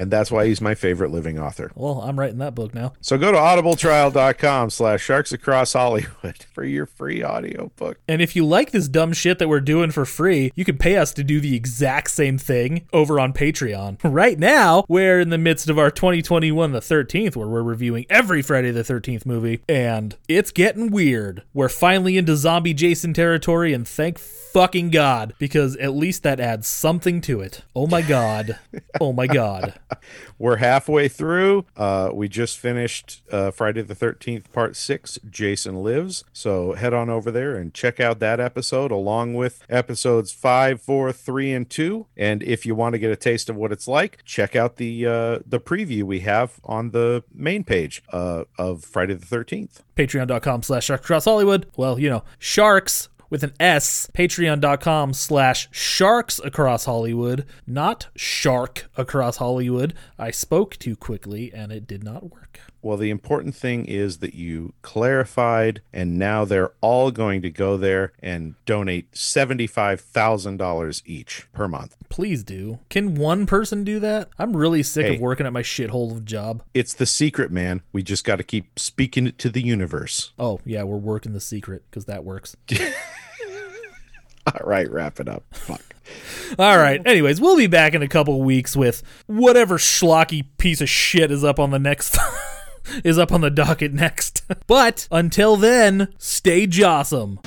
And that's why he's my favorite living author. well, I'm writing that book now. So go to audibletrial.com slash sharks across Hollywood for your free audio book. And if you like this dumb shit that we're doing for free, you can pay us to do the exact same thing over on Patreon. Right now, we're in the midst of our 2021 the 13th, where we're reviewing every Friday the 13th movie, and it's getting weird. We're finally into zombie Jason territory, and thank fucking God, because at least that adds something to it. Oh my God. Oh my God. We're halfway through. Uh, we just finished uh, Friday the 13th, part six, Jason Lives. So head on over there and check out that episode along with episodes five, four, three, and two. And if you want to get a taste of what it's like, check out the uh, the preview we have on the main page uh, of Friday the 13th. Patreon.com slash Sharks Hollywood. Well, you know, sharks with an S. Patreon.com slash Sharks Across Hollywood, not Shark Across Hollywood. I spoke too quickly and it did not work. Well, the important thing is that you clarified, and now they're all going to go there and donate $75,000 each per month. Please do. Can one person do that? I'm really sick Hey. of working at my shithole of job. It's the secret, man. We just got to keep speaking it to the universe. Oh, yeah, we're working the secret because that works. All right, wrap it up. Fuck. All right. Anyways, we'll be back in a couple weeks with whatever schlocky piece of shit is up on the next is up on the docket next. but until then, stay jawsome.